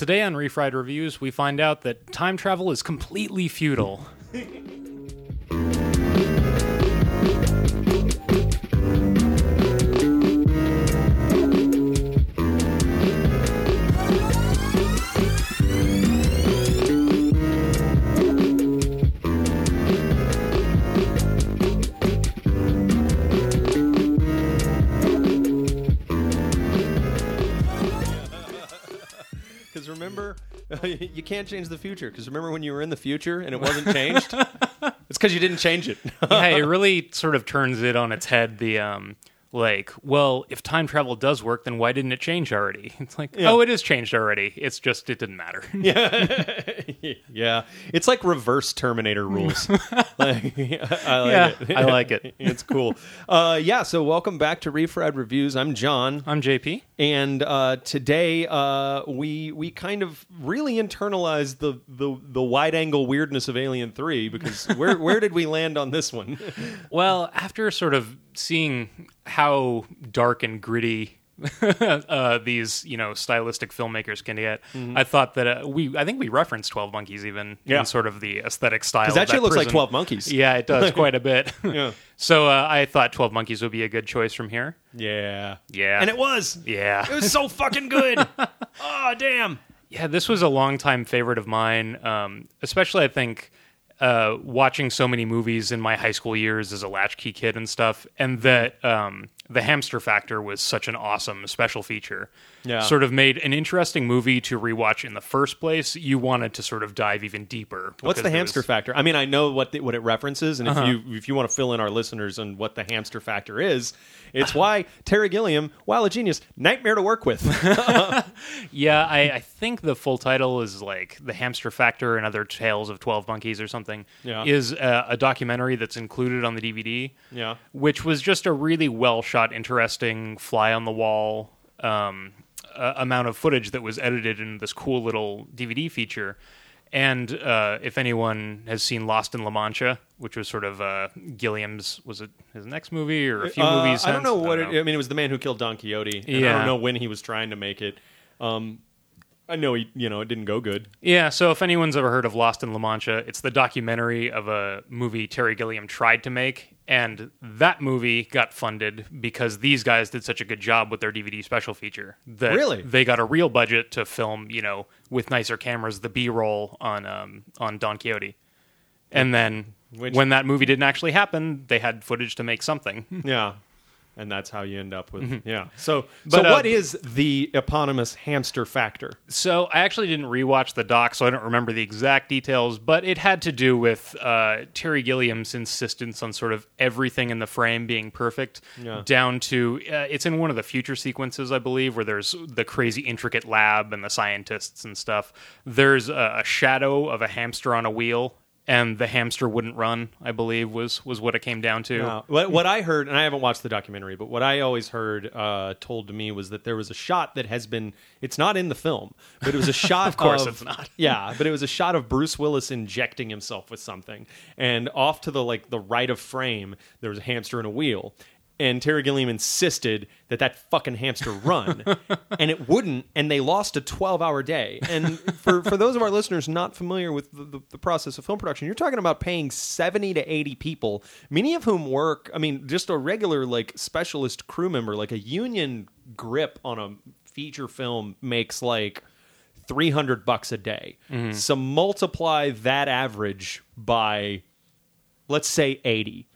Today on Refried Reviews, we find out that time travel is completely futile. you can't change the future. Because remember when you were in the future and it wasn't changed? it's because you didn't change it. yeah, it really sort of turns it on its head. The um, like, well, if time travel does work, then why didn't it change already? It's like, oh, it is changed already. It's just it didn't matter. Yeah, yeah, it's like reverse Terminator rules. like, I like Yeah, it. I like it. it's cool. Uh, yeah, so welcome back to Refried Reviews. I'm John. I'm JP. and uh, today uh, we we kind of really internalized the the, the wide angle weirdness of Alien Three because where where did we land on this one? Well, after sort of seeing how dark and gritty uh, these you know stylistic filmmakers can get, I thought that uh, we I think we referenced Twelve Monkeys even Yeah. in sort of the aesthetic style. Because of that shit looks like. Twelve Monkeys. Yeah, it does quite a bit. Yeah. So uh, I thought Twelve Monkeys would be a good choice from here. Yeah, Yeah. and it was. Yeah. It was so fucking good. oh damn. Yeah, this was a longtime favorite of mine. Um, especially, I think, uh, watching so many movies in my high school years as a latchkey kid and stuff, and that um, the hamster factor was such an awesome special feature. Yeah. Sort of made an interesting movie to rewatch in the first place. You wanted to sort of dive even deeper. What's the hamster was- factor? I mean, I know what the, what it references, and Uh-huh. if you if you want to fill in our listeners on what the hamster factor is, it's why Terry Gilliam, while a genius, nightmare to work with. Yeah, I, I think the full title is like The Hamster Factor and Other Tales of 12 Monkeys or something. Yeah. Is uh, a documentary that's included on the DVD. Yeah. Which was just a really well shot, interesting, fly on the wall um, uh, amount of footage that was edited in this cool little DVD feature. And uh, if anyone has seen Lost in La Mancha, which was sort of uh, Gilliam's, was it his next movie or a few Uh, movies? I don't know what know. it. I mean, it was the man who killed Don Quixote. And I don't know when he was trying to make it. Um, I know he, you know, it didn't go good. Yeah, so if anyone's ever heard of Lost in La Mancha, it's the documentary of a movie Terry Gilliam tried to make, and that movie got funded because these guys did such a good job with their DVD special feature that Really? they got a real budget to film, you know, with nicer cameras, the B-roll on um, on Don Quixote, and then Which- when that movie didn't actually happen, they had footage to make something. Yeah. And that's how you end up with yeah. So, But, so uh, what is the eponymous hamster factor? So I actually didn't rewatch the doc, so I don't remember the exact details. But it had to do with uh, Terry Gilliam's insistence on sort of everything in the frame being perfect, Yeah. down to uh, it's in one of the future sequences, I believe, where there's the crazy intricate lab and the scientists and stuff. There's a, a shadow of a hamster on a wheel. And the hamster wouldn't run. I believe was was what it came down to. Uh, what, what I heard, and I haven't watched the documentary, but what I always heard uh, told to me was that there was a shot that has been. It's not in the film, but it was a shot. Of course it's not. Yeah, but it was a shot of Bruce Willis injecting himself with something, and off to the like the right of frame, there was a hamster in a wheel. And Terry Gilliam insisted that that fucking hamster run, and it wouldn't, and they lost a twelve-hour day. And for, for those of our listeners not familiar with the, the, the process of film production, you're talking about paying seventy to eighty people, many of whom work. I mean, just a regular like specialist crew member, like a union grip on a feature film makes like 300 bucks a day. Mm-hmm. So multiply that average by let's say 80.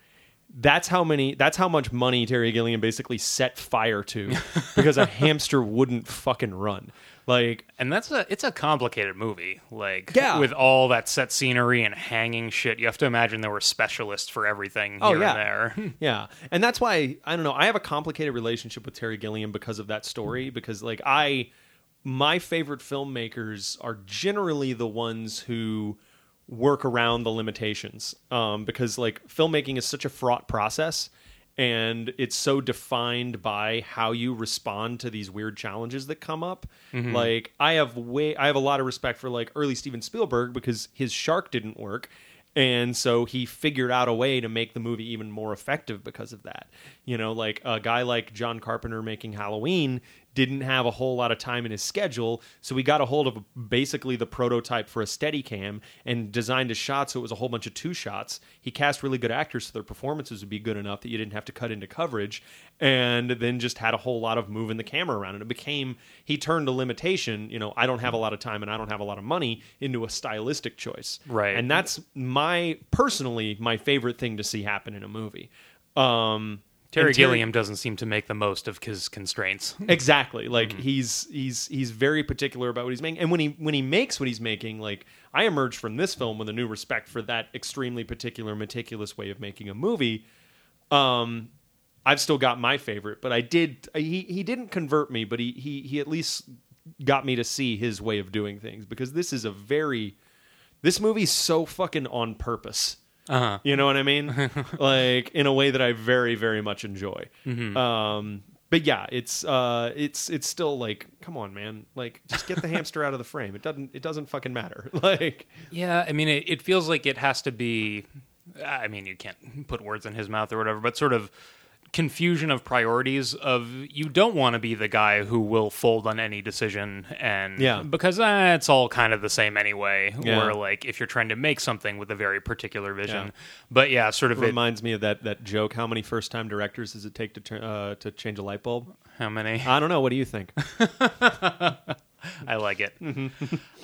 That's how many that's how much money Terry Gilliam basically set fire to because a hamster wouldn't fucking run. Like And that's a it's a complicated movie. Like Yeah. with all that set scenery and hanging shit, you have to imagine there were specialists for everything Oh, here yeah. and there. Yeah, and that's why I don't know. I have a complicated relationship with Terry Gilliam because of that story. Because like I, my favorite filmmakers are generally the ones who work around the limitations. Um, because like filmmaking is such a fraught process, and it's so defined by how you respond to these weird challenges that come up. Like I have way, I have a lot of respect for like early Steven Spielberg because his Shark didn't work. And so he figured out a way to make the movie even more effective because of that. You know, like a guy like John Carpenter making Halloween didn't have a whole lot of time in his schedule, so he got a hold of basically the prototype for a Steadicam and designed a shot so it was a whole bunch of two shots. He cast really good actors so their performances would be good enough that you didn't have to cut into coverage, and then just had a whole lot of moving the camera around. And it became he turned a limitation. You know, I don't have a lot of time and I don't have a lot of money into a stylistic choice, Right. And that's my personally my favorite thing to see happen in a movie. Um, Terry and Gilliam doesn't seem to make the most of his constraints. exactly like Mm-hmm. he's he's he's very particular about what he's making and when he when he makes what he's making like i emerged from this film with a new respect for that extremely particular meticulous way of making a movie um i've still got my favorite but i did he he didn't convert me but he he he at least got me to see his way of doing things because this is a very this movie's so fucking on purpose Uh-huh. you know what I mean? like in a way that I very, very much enjoy. Mm-hmm. Um, but yeah, it's uh, it's it's still like, come on, man! Like, just get the hamster out of the frame. It doesn't it doesn't fucking matter. Like, Yeah, I mean, it, it feels like it has to be. I mean, you can't put words in his mouth or whatever, but sort of confusion of priorities. Of you don't want to be the guy who will fold on any decision, and Yeah. because uh, it's all kind of the same anyway. Yeah. Where like if you're trying to make something with a very particular vision, Yeah. but yeah, sort of it it, reminds me of that that joke. How many first time directors does it take to turn uh, to change a light bulb? how many? I don't know. What do you think? I like it.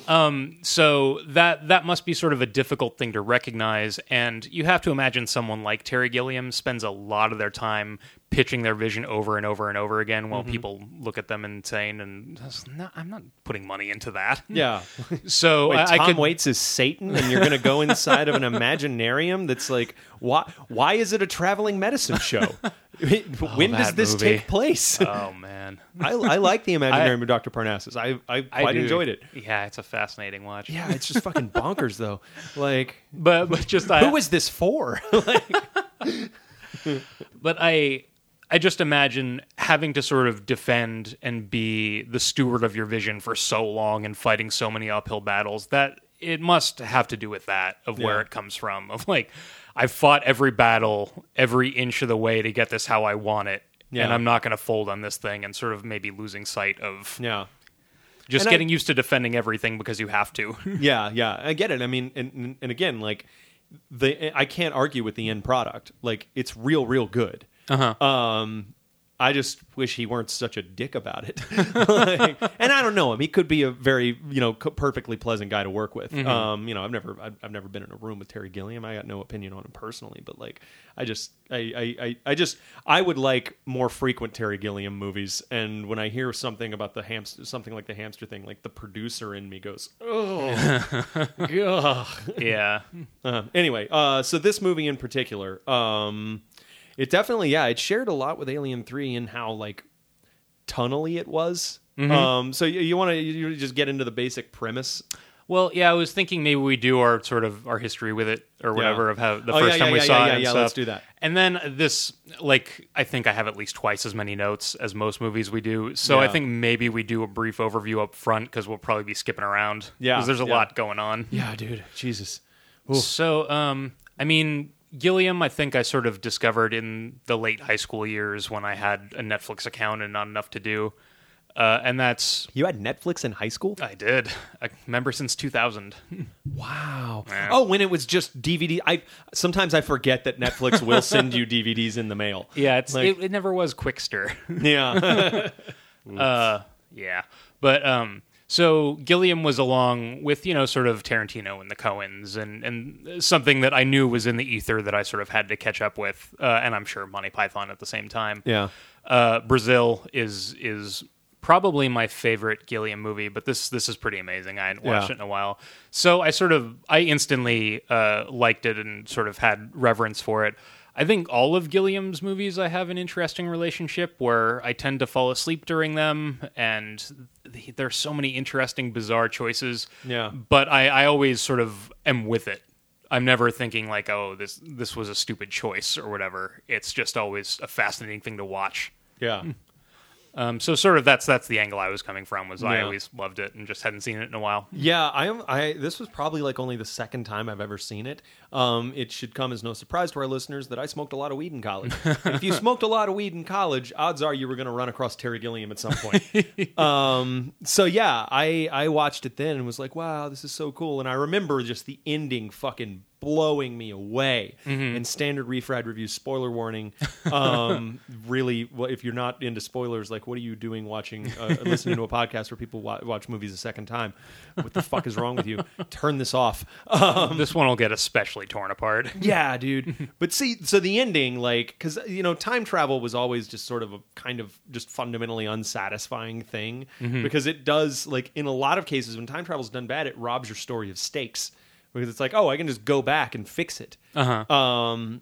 um, so that that must be sort of a difficult thing to recognize, and you have to imagine someone like Terry Gilliam spends a lot of their time pitching their vision over and over and over again, while people look at them insane and "That's not- I'm not putting money into that. Yeah. So Wait, I, I Tom could Waits is Satan, and you're going to go inside of an imaginarium that's like, why? Why is it a traveling medicine show? when oh, does this movie. take place? Oh man, I, I like the Imaginarium of Dr. Parnassus. I I I quite do- enjoyed it. Yeah, it's a fascinating watch. Yeah, it's just fucking bonkers though. Like, but but just I, who is this for? like, but I I just imagine having to sort of defend and be the steward of your vision for so long and fighting so many uphill battles that it must have to do with that of where Yeah. it comes from of like I've fought every battle every inch of the way to get this how I want it Yeah. and I'm not going to fold on this thing and sort of maybe losing sight of yeah, just And I- getting used to defending everything because you have to. yeah, yeah. I get it. I mean, and and- and again, like the I can't argue with the end product. Like, it's real, real good. uh-huh. Um, I just wish he weren't such a dick about it. Like, and I don't know him. He could be a very, you know, co- perfectly pleasant guy to work with. Mm-hmm. Um, you know, I've never, I've, I've never been in a room with Terry Gilliam. I got no opinion on him personally, but like, I just, I, I, I, I just, I would like more frequent Terry Gilliam movies. And when I hear something about the hamster, something like the hamster thing, like the producer in me goes, oh, yeah. Uh, anyway, uh, so this movie in particular, um, it definitely, yeah, it shared a lot with Alien Three in how like tunnely it was. Mm-hmm. Um, so you, you want to you just get into the basic premise? Well, yeah, I was thinking maybe we do our sort of our history with it or whatever of how the Oh, first yeah, time yeah, we yeah, saw yeah, it. yeah, and yeah, stuff. let's do that. And then this, like, I think I have at least twice as many notes as most movies we do. So I think maybe we do a brief overview up front because we'll probably be skipping around. Yeah, because there's a yeah. lot going on. Yeah, dude, Jesus. So, um, I mean, Gilliam, I think I sort of discovered in the late high school years when I had a Netflix account and not enough to do. Uh, and that's You had Netflix in high school? I did. I remember since 2000. Wow. Yeah. Oh, when it was just DVD. I sometimes I forget that Netflix will send you DVDs in the mail. Yeah, it's Like- it, it never was Qwikster. Yeah. uh, yeah, but um, so Gilliam was along with you know sort of Tarantino and the Coens and and something that I knew was in the ether that I sort of had to catch up with, uh, and I'm sure Monty Python at the same time. yeah. Uh, Brazil is is probably my favorite Gilliam movie, but this this is pretty amazing. I hadn't watched Yeah. it in a while, so I sort of I instantly uh, liked it and sort of had reverence for it. I think all of Gilliam's movies I have an interesting relationship where I tend to fall asleep during them, and th- there's so many interesting, bizarre choices. Yeah. but I, I always sort of am with it. I'm never thinking like, oh, this this was a stupid choice or whatever. It's just always a fascinating thing to watch. Yeah. Hmm. Um, so sort of that's that's the angle I was coming from. Was I Yeah. always loved it and just hadn't seen it in a while. Yeah, I am. I this was probably like only the second time I've ever seen it. Um, it should come as no surprise to our listeners that I smoked a lot of weed in college. And if you smoked a lot of weed in college, odds are you were going to run across Terry Gilliam at some point. um, so yeah, I I watched it then and was like, wow, this is so cool. And I remember just the ending fucking blowing me away. And standard refried reviews, spoiler warning. Um, really, well, if you're not into spoilers, like, what are you doing watching, uh, listening to a podcast where people wa- watch movies a second time? What the fuck is wrong with you? Turn this off. Um, this one will get especially torn apart. yeah, dude. But see, so the ending, like, because you know, time travel was always just sort of a kind of just fundamentally unsatisfying thing because it does, like, in a lot of cases, when time travel is done bad, it robs your story of stakes because it's like, oh, I can just go back and fix it. Uh huh. Um,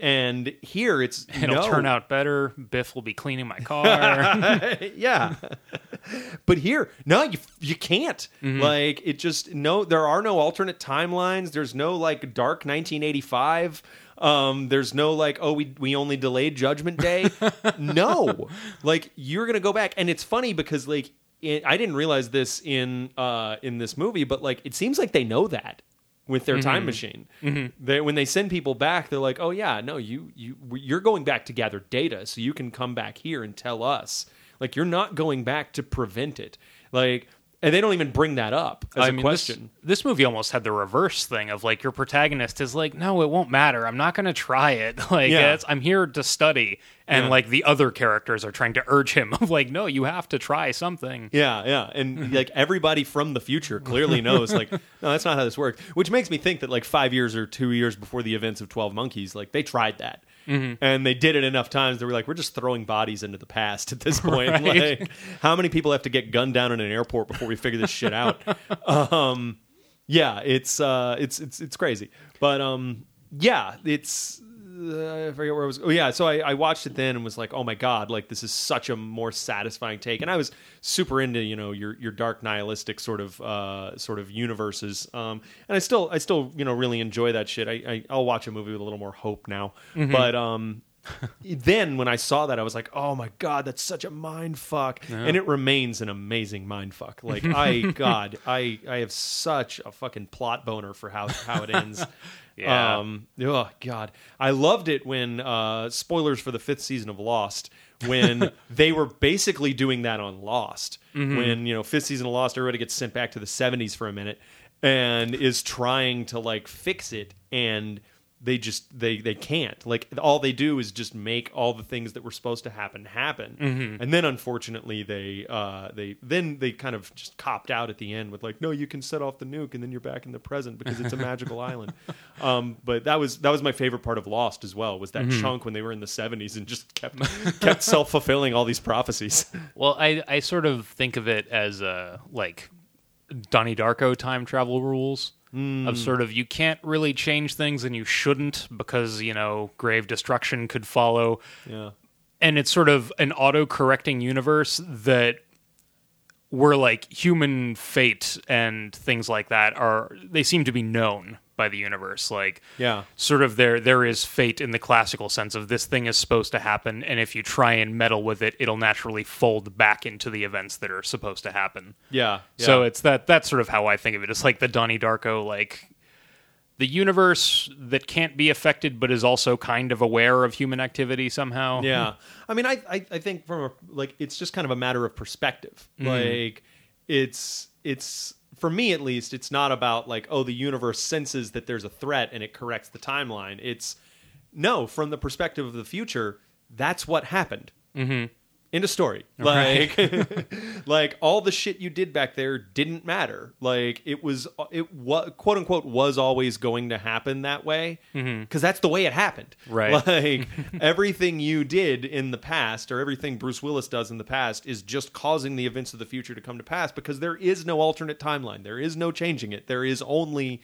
and here it's It'll no. turn out better. Biff will be cleaning my car. yeah. but here, no, you you can't. Like it just no. There are no alternate timelines. There's no like dark 1985. Um, there's no like, oh, we we only delayed Judgment Day. no, like you're gonna go back, and it's funny because like it, I didn't realize this in uh in this movie, but like it seems like they know that with their time mm-hmm. machine. Mm-hmm. They, when they send people back, they're like, "Oh yeah, no, you you you're going back to gather data, so you can come back here and tell us." Like you're not going back to prevent it. Like, and they don't even bring that up as I a mean, question. This, this movie almost had the reverse thing of like your protagonist is like, no, it won't matter. I'm not going to try it. Like, Yeah. it's, I'm here to study, and Yeah. like the other characters are trying to urge him of like, no, you have to try something. Yeah, yeah, and like everybody from the future clearly knows, like, no, that's not how this works. Which makes me think that like five years or two years before the events of Twelve Monkeys, like they tried that, and they did it enough times. They were like, we're just throwing bodies into the past at this point. Right. Like, how many people have to get gunned down in an airport before we figure this shit out? um, yeah, it's uh, it's it's it's crazy, but um, yeah, it's. Uh, I forget where I was. Oh yeah, so I, I watched it then and was like, oh my god, like this is such a more satisfying take. And I was super into you know your your dark nihilistic sort of uh, sort of universes. Um, and I still I still you know really enjoy that shit. I, I I'll watch a movie with a little more hope now. But um, then when I saw that, I was like, oh my god, that's such a mind fuck. And it remains an amazing mind fuck. Like I god, I I have such a fucking plot boner for how how it ends. Yeah. Um, oh God, I loved it when uh, spoilers for the fifth season of Lost when they were basically doing that on Lost. When you know fifth season of Lost, everybody gets sent back to the seventies for a minute and is trying to like fix it and they just they they can't. Like all they do is just make all the things that were supposed to happen happen. And then unfortunately they uh they then they kind of just copped out at the end with like no you can set off the nuke and then you're back in the present because it's a magical island. Um but that was that was my favorite part of lost as well was that chunk when they were in the 70s and just kept kept self-fulfilling all these prophecies. Well, I I sort of think of it as uh like Donnie Darko time travel rules Hmm. of sort of you can't really change things and you shouldn't because you know grave destruction could follow, yeah. And it's sort of an auto correcting universe that where like human fate and things like that are they seem to be known by the universe like yeah sort of there there is fate in the classical sense of this thing is supposed to happen and if you try and meddle with it it'll naturally fold back into the events that are supposed to happen yeah, yeah. so it's that that's sort of how i think of it it's like the donnie darko like the universe that can't be affected but is also kind of aware of human activity somehow Yeah, I mean, I, I I think from a like it's just kind of a matter of perspective. Mm-hmm. Like it's it's for me at least, it's not about like oh the universe senses that there's a threat and it corrects the timeline. It's no from the perspective of the future. That's what happened. Mm-hmm. End of story. Like, like all the shit you did back there didn't matter. Like it was, it was quote unquote was always going to happen that way mm-hmm. because that's the way it happened. Right. Like everything you did in the past, or everything Bruce Willis does in the past, is just causing the events of the future to come to pass because there is no alternate timeline. There is no changing it. There is only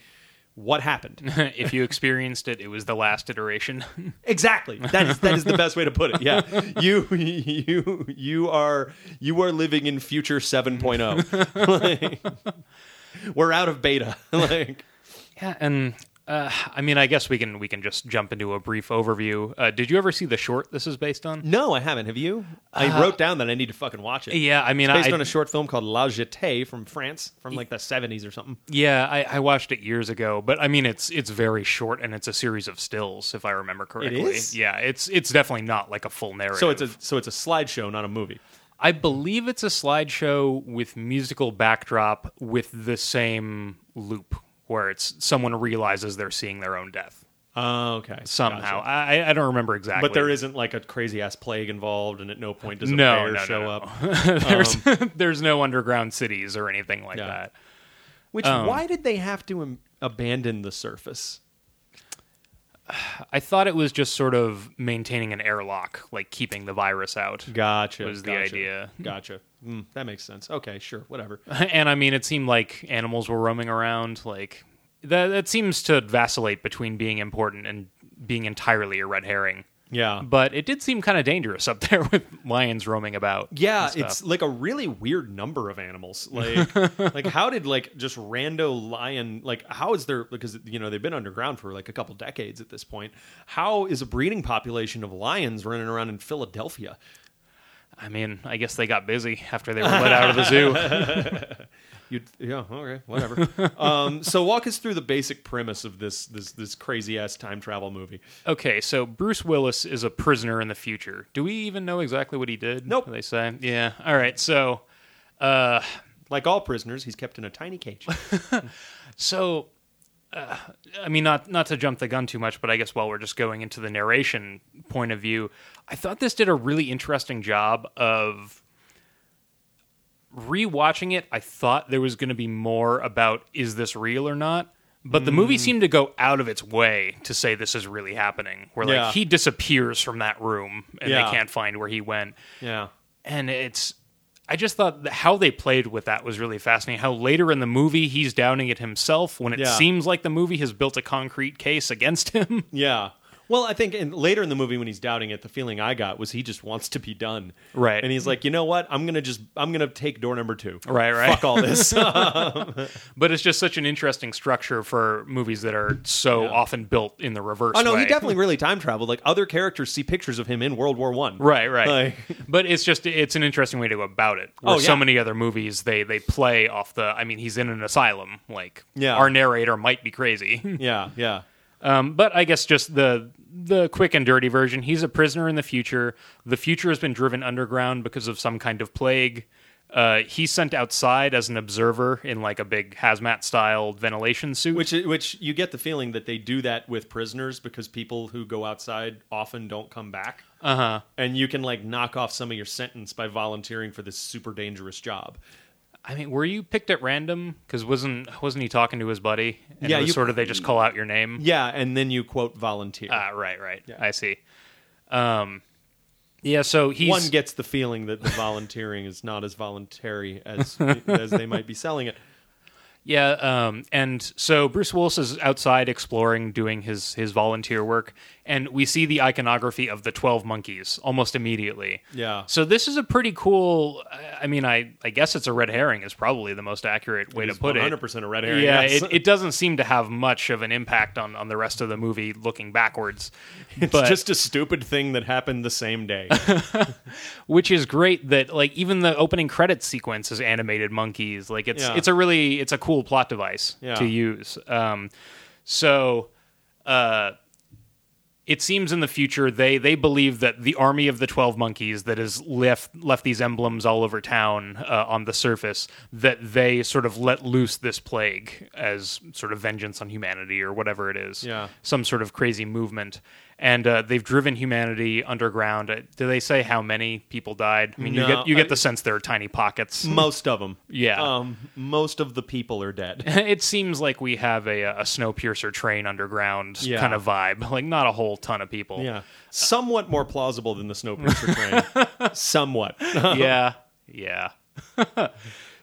what happened. if you experienced it it was the last iteration Exactly. That is that is the best way to put it. Yeah. You you you are you are living in future 7.0. Like, we're out of beta. Like Yeah, and I mean, I guess we can we can just jump into a brief overview. Uh, did you ever see the short this is based on? No, I haven't. Have you? I wrote down that I need to fucking watch it. Yeah, I mean, it's Based I, on a short film called La Jetée from France, from like the seventies or something. yeah, I, I watched it years ago, but I mean, it's it's very short and it's a series of stills, if I remember correctly. is? Yeah, it's it's definitely not like a full narrative. So it's a so it's a slideshow, not a movie. I believe it's a slideshow with musical backdrop with the same loop where it's someone realizes they're seeing their own death Oh, okay. somehow. Gotcha. I I don't remember exactly, But there isn't like a crazy ass plague involved, and at no point does a no, bear no, no, show no. up. there's there's no underground cities or anything like Yeah. that. Which Um, why did they have to am- abandon the surface? I thought it was just sort of maintaining an airlock, like keeping the virus out. Gotcha. Was the gotcha, idea. Gotcha. Mm, that makes sense. Okay, sure, whatever. and I mean, it seemed like animals were roaming around. Like that, that seems to vacillate between being important and being entirely a red herring. Yeah. But it did seem kind of dangerous up there with lions roaming about. Yeah, it's like a really weird number of animals. Like, like how did like just rando lion? Like, how is there? Because you know they've been underground for like a couple decades at this point. How is a breeding population of lions running around in Philadelphia? I mean, I guess they got busy after they were let out of the zoo. You, yeah, okay, whatever. um, so walk us through the basic premise of this this this crazy ass time travel movie. Okay, so Bruce Willis is a prisoner in the future. Do we even know exactly what he did? Nope. They say, yeah. All right, so, uh, Like all prisoners, he's kept in a tiny cage. so, uh, I mean, not not to jump the gun too much, but I guess while we're just going into the narration point of view, I thought this did a really interesting job of rewatching it. I thought there was going to be more about is this real or not. But the Mm. movie seemed to go out of its way to say this is really happening. Where like Yeah. he disappears from that room and Yeah. they can't find where he went. yeah, and it's I just thought that how they played with that was really fascinating. How later in the movie he's downing it himself when it Yeah. seems like the movie has built a concrete case against him. yeah. Well, I think in, later in the movie when he's doubting it, the feeling I got was he just wants to be done. Right. And he's like, you know what? I'm gonna just I'm gonna take door number two. Right, right. Fuck all this. But it's just such an interesting structure for movies that are so Yeah. often built in the reverse. oh no, way. he definitely really time traveled. Like other characters see pictures of him in World War One. Right, right. Like- but it's just it's an interesting way to go about it. Oh, Where Oh, so many other movies they they play off the I mean he's in an asylum. Like Yeah. our narrator might be crazy. Yeah, yeah. Um, but I guess just the the quick and dirty version. He's a prisoner in the future. The future has been driven underground because of some kind of plague. Uh, he's sent outside as an observer in like a big hazmat style ventilation suit. Which which you get the feeling that they do that with prisoners because people who go outside often don't come back. uh huh. And you can like knock off some of your sentence by volunteering for this super dangerous job. I mean, were you picked at random? Because wasn't wasn't he talking to his buddy? And Yeah, it was you- sort of they just call out your name. Yeah, and then you quote volunteer. Ah, right, right. I see. Um, yeah. So he's One gets the feeling that the volunteering is not as voluntary as as they might be selling it. Yeah, um, and so Bruce Willis is outside exploring, doing his his volunteer work, and we see the iconography of the twelve monkeys almost immediately. Yeah. So this is a pretty cool. I mean, I I guess it's a red herring is probably the most accurate way to put One it. hundred percent a red herring. Yeah, yes. it, it doesn't seem to have much of an impact on, on the rest of the movie looking backwards. it's but, just a stupid thing that happened the same day. which is great that like even the opening credits sequence is animated monkeys like it's Yeah. it's a really it's a cool plot device Yeah. to use um so uh it seems in the future they they believe that the army of the 12 monkeys that has left left these emblems all over town uh, on the surface that they sort of let loose this plague as sort of vengeance on humanity or whatever it is Yeah. some sort of crazy movement and uh, they've driven humanity underground. Uh, Do they say how many people died? I mean, you No, get you get I- the sense there are tiny pockets. most of them. Yeah. Um, most of the people are dead. it seems like we have a a Snowpiercer train underground Yeah. kind of vibe. Like not a whole ton of people. Yeah. Somewhat more plausible than the Snowpiercer train. Somewhat. yeah, yeah.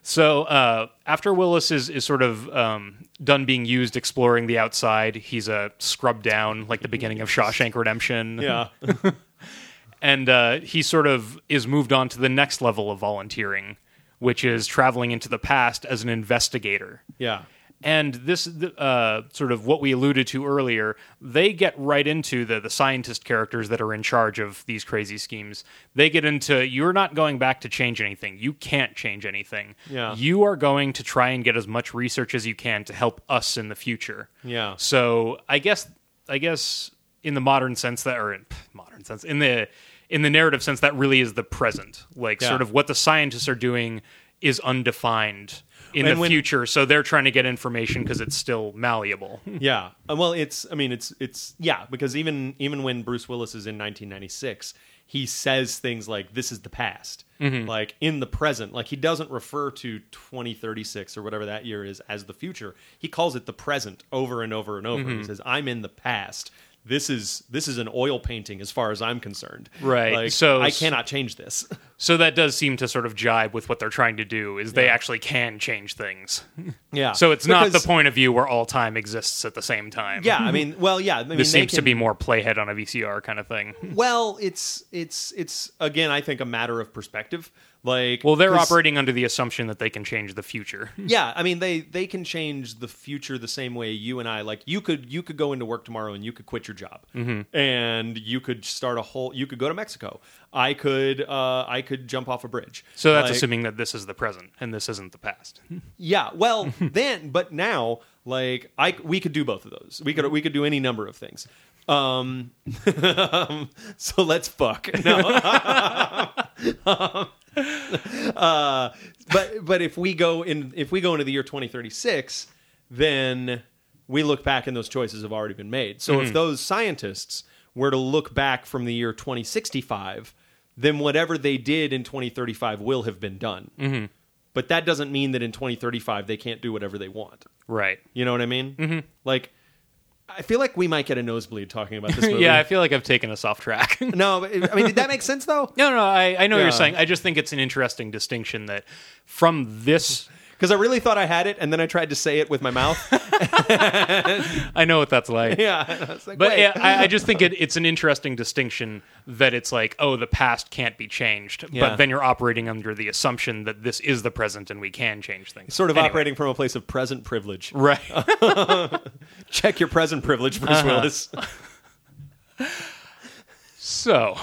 So uh, after Willis is is sort of um, done being used exploring the outside, he's uh, scrubbed down like the beginning of Shawshank Redemption. Yeah. and uh, he sort of is moved on to the next level of volunteering, which is traveling into the past as an investigator. Yeah. And this, uh, sort of what we alluded to earlier, they get right into the the scientist characters that are in charge of these crazy schemes. They get into you're not going back to change anything. You can't change anything. Yeah. You are going to try and get as much research as you can to help us in the future. Yeah. So I guess I guess in the modern sense that or in modern sense in the in the narrative sense that really is the present. Like Yeah. sort of what the scientists are doing is undefined in And the when- future. So they're trying to get information because it's still malleable. Yeah. Uh, Well, it's. I mean, it's. It's. Yeah, because even even when Bruce Willis is in 1996, he says things like, "This is the past," like in the present. Like he doesn't refer to 2036 or whatever that year is as the future. He calls it the present over and over and over. He says, "I'm in the past." This is this is an oil painting as far as I'm concerned. Right. Like, So- I cannot change this. So that does seem to sort of jibe with what they're trying to do is they actually can change things. yeah. So it's not the point of view where all time exists at the same time. Yeah. I mean, well, yeah. I mean, This seems to be more playhead on a VCR kind of thing. Well, it's it's it's again, I think a matter of perspective. Like, Well, they're operating under the assumption that they can change the future. Yeah, I mean, they they can change the future the same way you and I. Like, you could you could go into work tomorrow and you could quit your job, Mm-hmm. and you could start a whole. You could go to Mexico. I could uh, I could jump off a bridge. So that's Like, assuming that this is the present and this isn't the past. Yeah, well, then, but now, like, I we could do both of those. We could we could do any number of things. Um, so let's fuck. No. uh, but but if we go in if we go into the year 2036, then we look back and those choices have already been made. So if those scientists were to look back from the year 2065, then whatever they did in 2035 will have been done. But that doesn't mean that in 2035 they can't do whatever they want. Right. You know what I mean? Mm-hmm. Like, I feel like we might get a nosebleed talking about this movie. yeah, I feel like I've taken us off track. no, I mean, did that make sense though? no, no, I, I know what you're saying. I just think it's an interesting distinction that from this, Because I really thought I had it, and then I tried to say it with my mouth. I know what that's like. yeah, like, But yeah, I, I just think it, it's an interesting distinction that it's like, oh, the past can't be changed, Yeah. but then you're operating under the assumption that this is the present and we can change things. sort of Anyway. operating from a place of present privilege. right. Check your present privilege, Bruce Uh-huh. Willis. So,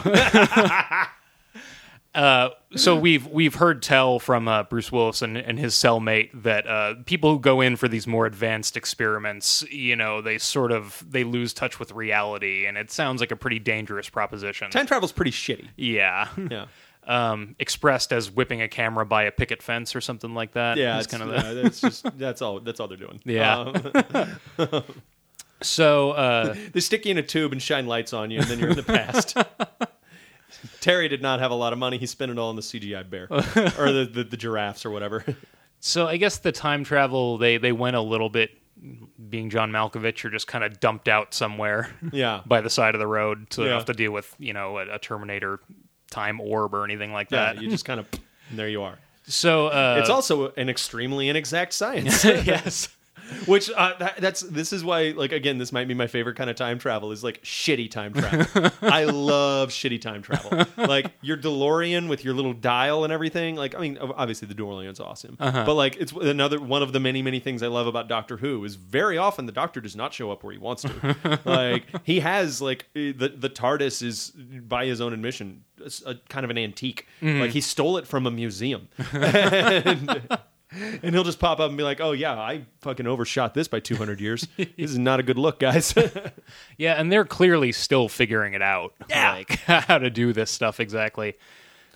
uh, so we've we've heard tell from uh, Bruce Willis and, and his cellmate that uh, people who go in for these more advanced experiments, you know, they sort of they lose touch with reality, and it sounds like a pretty dangerous proposition. Time travel's pretty shitty. yeah. Yeah. Um, expressed as whipping a camera by a picket fence or something like that. Yeah, It's it's, kind of yeah, that's just that's all that's all they're doing. Yeah. Um, so uh, they stick you in a tube and shine lights on you, and then you're in the past. Terry did not have a lot of money. He spent it all on the CGI bear or the, the, the giraffes or whatever. So I guess the time travel they they went a little bit being John Malkovich or just kind of dumped out somewhere Yeah. by the side of the road so don't have to deal with, you know, a, a Terminator time orb or anything like Yeah, that. you just kind of there you are. so uh It's also an extremely inexact science. yes. Which uh, that, that's this is why like again this might be my favorite kind of time travel is like shitty time travel. I love shitty time travel. Like your DeLorean with your little dial and everything. Like I mean obviously the DeLorean's awesome, but like it's another one of the many many things I love about Doctor Who is very often the Doctor does not show up where he wants to. like he has like eh, the the TARDIS is by his own admission a, a kind of an antique. Like he stole it from a museum. and, and he'll just pop up and be like, "Oh yeah, I fucking overshot this by 200 years. this is not a good look, guys." Yeah, and they're clearly still figuring it out. Yeah. Like how to do this stuff exactly.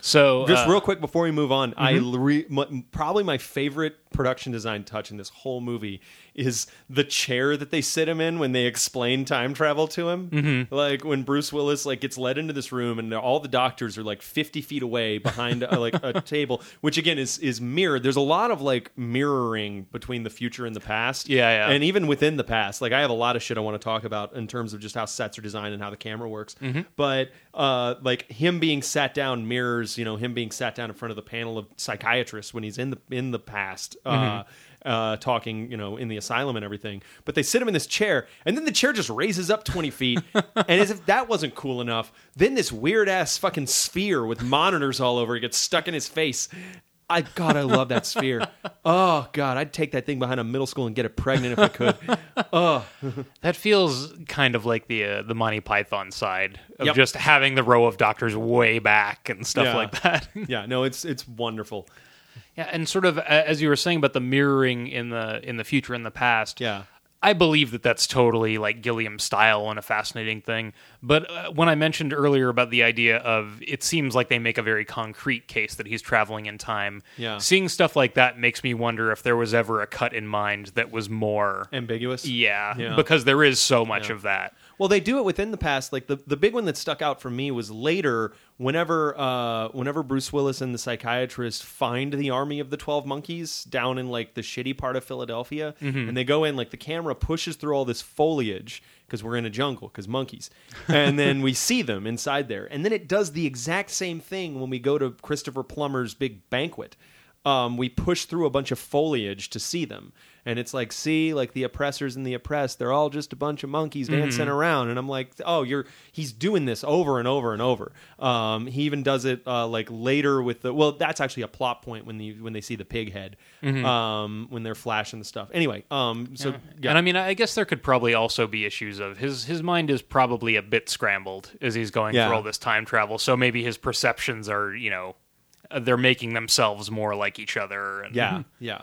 So just uh, real quick before we move on, I re- m- probably my favorite production design touch in this whole movie is the chair that they sit him in when they explain time travel to him. Mm-hmm. Like when Bruce Willis like gets led into this room and all the doctors are like 50 feet away behind uh, like a table, which again is is mirrored. There's a lot of like mirroring between the future and the past. Yeah, yeah. And even within the past, like I have a lot of shit I want to talk about in terms of just how sets are designed and how the camera works. Mm-hmm. But uh, like him being sat down mirrors, you know, him being sat down in front of the panel of psychiatrists when he's in the in the past. Uh, Mm-hmm. uh, talking, you know, in the asylum and everything, but they sit him in this chair, and then the chair just raises up twenty feet, and as if that wasn't cool enough, then this weird ass fucking sphere with monitors all over it gets stuck in his face, I God, I love that sphere. Oh God, I'd take that thing behind a middle school and get it pregnant if I could. Oh, That feels kind of like the uh, the Monty Python side of Yep. just having the row of doctors way back and stuff Yeah. like that. yeah, no, it's it's wonderful. Yeah, and sort of as you were saying about the mirroring in the in the future and the past. Yeah. I believe that that's totally like Gilliam style and a fascinating thing. But uh, when I mentioned earlier about the idea of it seems like they make a very concrete case that he's traveling in time. Yeah. Seeing stuff like that makes me wonder if there was ever a cut in mind that was more. Ambiguous. Yeah, Yeah. because there is so much Yeah. of that. Well, they do it within the past. Like the, the big one that stuck out for me was later, whenever uh, whenever Bruce Willis and the psychiatrist find the army of the twelve monkeys down in like the shitty part of Philadelphia, and they go in, like the camera pushes through all this foliage because we're in a jungle because monkeys, and then we see them inside there, and then it does the exact same thing when we go to Christopher Plummer's big banquet. Um, we push through a bunch of foliage to see them. And it's like, see, like the oppressors and the oppressed, they're all just a bunch of monkeys dancing around. And I'm like, oh, you're he's doing this over and over and over. Um, he even does it uh, like later with the well, that's actually a plot point when the when they see the pig head, um, when they're flashing the stuff. Anyway, um, so yeah, And I mean, I guess there could probably also be issues of his his mind is probably a bit scrambled as he's going Yeah. through all this time travel. So maybe his perceptions are, you know, they're making themselves more like each other. And, yeah, yeah.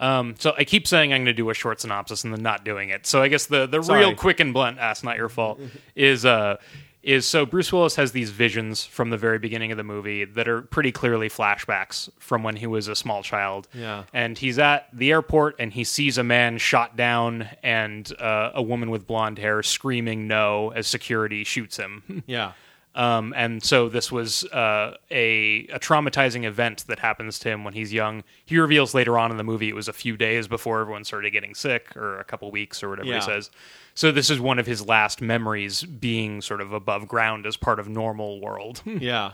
Um, so I keep saying I'm going to do a short synopsis and then not doing it. So I guess the the Sorry. real quick and blunt, ah, it's not your fault, is uh is so Bruce Willis has these visions from the very beginning of the movie that are pretty clearly flashbacks from when he was a small child. Yeah. And he's at the airport and he sees a man shot down and uh, a woman with blonde hair screaming no as security shoots him. Yeah. Um, and so this was uh, a, a traumatizing event that happens to him when he's young. He reveals later on in the movie it was a few days before everyone started getting sick, or a couple weeks, or whatever Yeah. he says. So this is one of his last memories being sort of above ground as part of normal world. Yeah.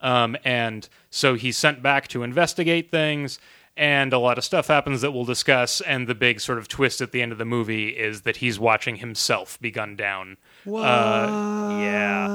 Um, and so he's sent back to investigate things, and a lot of stuff happens that we'll discuss. And the big sort of twist at the end of the movie is that he's watching himself be gunned down. Uh, yeah,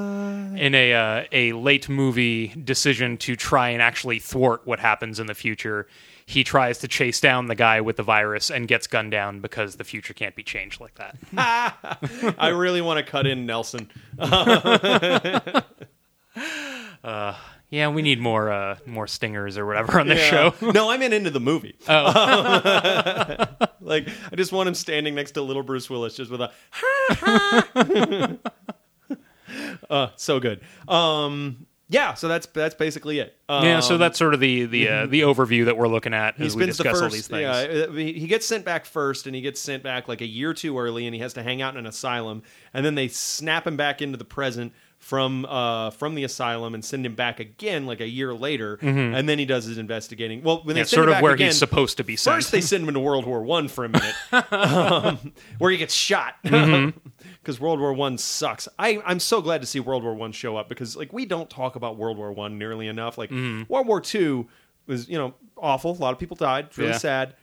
in a uh, a late movie decision to try and actually thwart what happens in the future. He tries to chase down the guy with the virus and gets gunned down because the future can't be changed like that. I really want to cut in Nelson. yeah, we need more uh, more stingers or whatever on this Yeah. show. No, I meant into the movie. Oh. like I just want him standing next to little Bruce Willis just with a uh, so good. Um yeah, so that's that's basically it. Um, yeah, so that's sort of the the uh, the overview that we're looking at as we spends the discuss first. all these things. Yeah, uh, he gets sent back first, and he gets sent back like a year too early, and he has to hang out in an asylum, and then they snap him back into the present from uh from the asylum and send him back again like a year later, and then he does his investigating. Well, when they Yeah, send sort of where again, he's supposed to be sent. First, they send him into World War One for a minute, um, where he gets shot because Mm-hmm. World War One sucks. I I'm so glad to see World War One show up because like we don't talk about World War One nearly enough. Like Mm-hmm. World War Two was you know awful. A lot of people died. It's really Yeah. sad,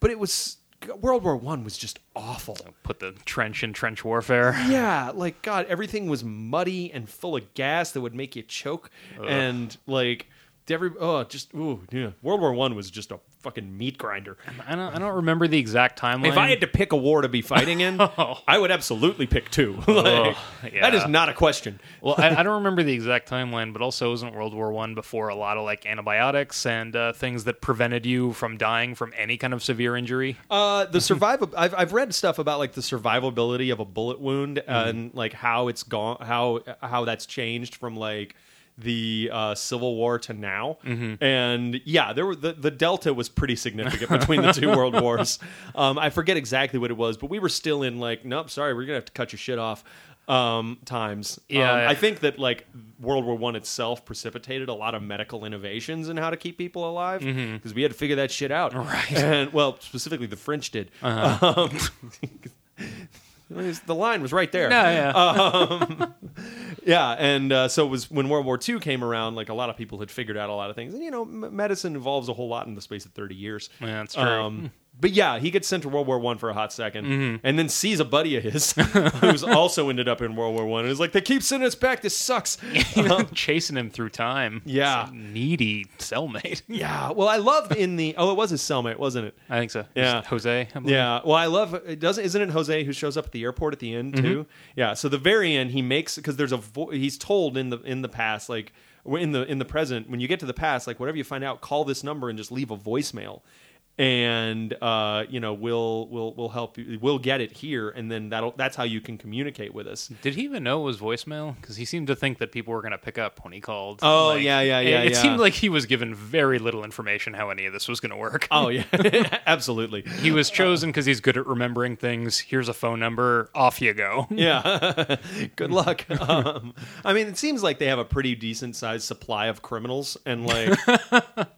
but it was World War One was just awful. Put the trench in trench warfare. Yeah, like God, everything was muddy and full of gas that would make you choke, and like every oh, just ooh yeah. World War One was just a fucking meat grinder. I don't I don't remember the exact timeline. If I had to pick a war to be fighting in, I would absolutely pick two. Like, Oh, That is not a question. well, I, I don't remember the exact timeline, but also wasn't World War One before a lot of like antibiotics and uh, things that prevented you from dying from any kind of severe injury. Uh, the survival. I've I've read stuff about like the survivability of a bullet wound and like how it's gone, how how that's changed from like the uh, Civil War to now. And yeah, there were the, the delta was pretty significant between the two world wars. Um, I forget exactly what it was, but we were still in like, nope, sorry, we're gonna have to cut your shit off. Um, times. Yeah, Um, yeah. I think that like World War One itself precipitated a lot of medical innovations in how to keep people alive because we had to figure that shit out. Right. And well, specifically the French did. Um, the line was right there. yeah. Yeah, and uh, so it was when World War II came around. Like a lot of people had figured out a lot of things, and you know, m- medicine evolves a whole lot in the space of thirty years. Yeah, that's true. Um, but yeah, he gets sent to World War One for a hot 2nd mm-hmm. and then sees a buddy of his who's also ended up in World War One, and is like, "They keep sending us back. This sucks." Um, chasing him through time. Yeah. A needy cellmate. yeah. Well, I loved in the oh, it was his cellmate, wasn't it? I think so. Yeah. Jose. I. Yeah. Well, I love it. Doesn't isn't it Jose who shows up at the airport at the end too? Mm-hmm. Yeah. So the very end, he makes because there's a vo- he's told in the in the past like in the in the present when you get to the past like whatever you find out, call this number and just leave a voicemail. And uh, you know we'll we'll we'll help you. We'll get it here, and then that'll that's how you can communicate with us. Did he even know it was voicemail? Because he seemed to think that people were going to pick up when he called. Oh, Like, yeah, yeah, yeah, It, yeah. seemed like he was given very little information how any of this was going to work. Oh yeah, absolutely. He was chosen because he's good at remembering things. Here's a phone number. Off you go. Yeah. Good luck. Um, I mean, it seems like they have a pretty decent sized supply of criminals, and like,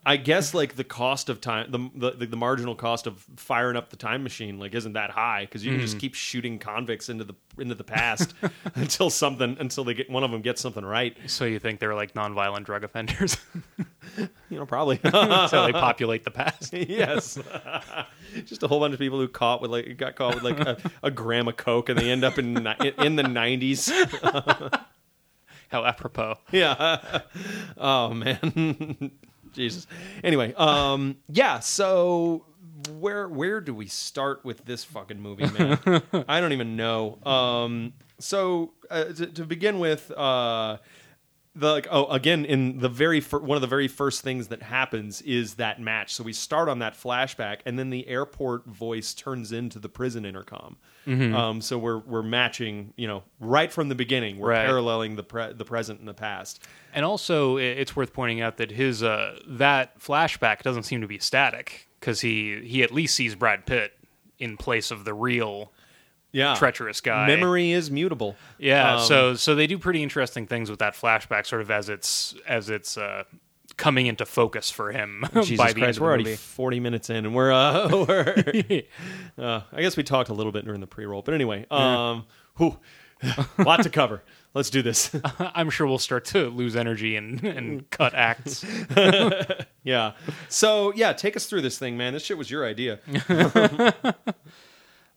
I guess like the cost of time, the, the the marginal cost of firing up the time machine, like, isn't that high because you can just hmm. keep shooting convicts into the into the past until something until they get one of them gets something right. So you think they're like nonviolent drug offenders? You know, probably. so they populate the past. yes. just a whole bunch of people who caught with like got caught with like a, a gram of coke, and they end up in in the nineties. How apropos. yeah. Oh man. Jesus. Anyway, um yeah, so where where do we start with this fucking movie, man? I don't even know. Um so uh, to, to begin with uh the like oh again in the very fir- one of the very first things that happens is that match. So we start on that flashback, and then the airport voice turns into the prison intercom. Um, so we're we're matching, you know, right from the beginning. We're Right. paralleling the pre- the present and the past. And also, it's worth pointing out that his uh, that flashback doesn't seem to be static because he he at least sees Brad Pitt in place of the real Yeah, treacherous guy. Memory is mutable. Yeah, Um, so so they do pretty interesting things with that flashback, sort of as it's as it's uh, coming into focus for him Jesus by the Christ, we're already forty minutes in, and we're uh, we're. uh, I guess we talked a little bit during the pre-roll, but anyway, um, whew, lot to cover. Let's do this. I'm sure we'll start to lose energy and, and cut acts. yeah. So yeah, take us through this thing, man. This shit was your idea.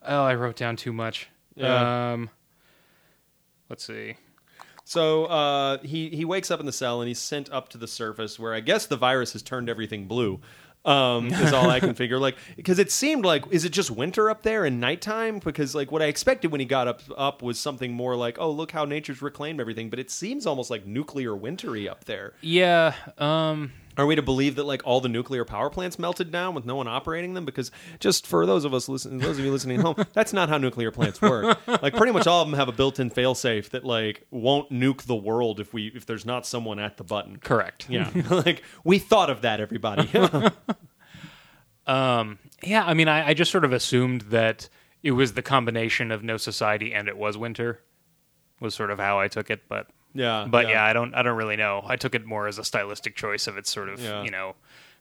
Oh, I wrote down too much. Yeah. Um, let's see. So uh, he he wakes up in the cell and he's sent up to the surface where I guess the virus has turned everything blue. Um, is all I can figure. Like because it seemed like is it just winter up there and nighttime? Because like what I expected when he got up up was something more like oh look how nature's reclaimed everything, but it seems almost like nuclear wintry up there. Yeah. Um, Are we to believe that like all the nuclear power plants melted down with no one operating them? Because just for those of us listening, those of you listening at home, that's not how nuclear plants work. like pretty much all of them have a built-in failsafe that like won't nuke the world if we if there's not someone at the button. correct. Yeah, like we thought of that, everybody. Um, yeah. I mean, I, I just sort of assumed that it was the combination of no society and it was winter. Was sort of how I took it, but yeah, but yeah. I don't I don't really know. I took it more as a stylistic choice of it's sort of Yeah. you know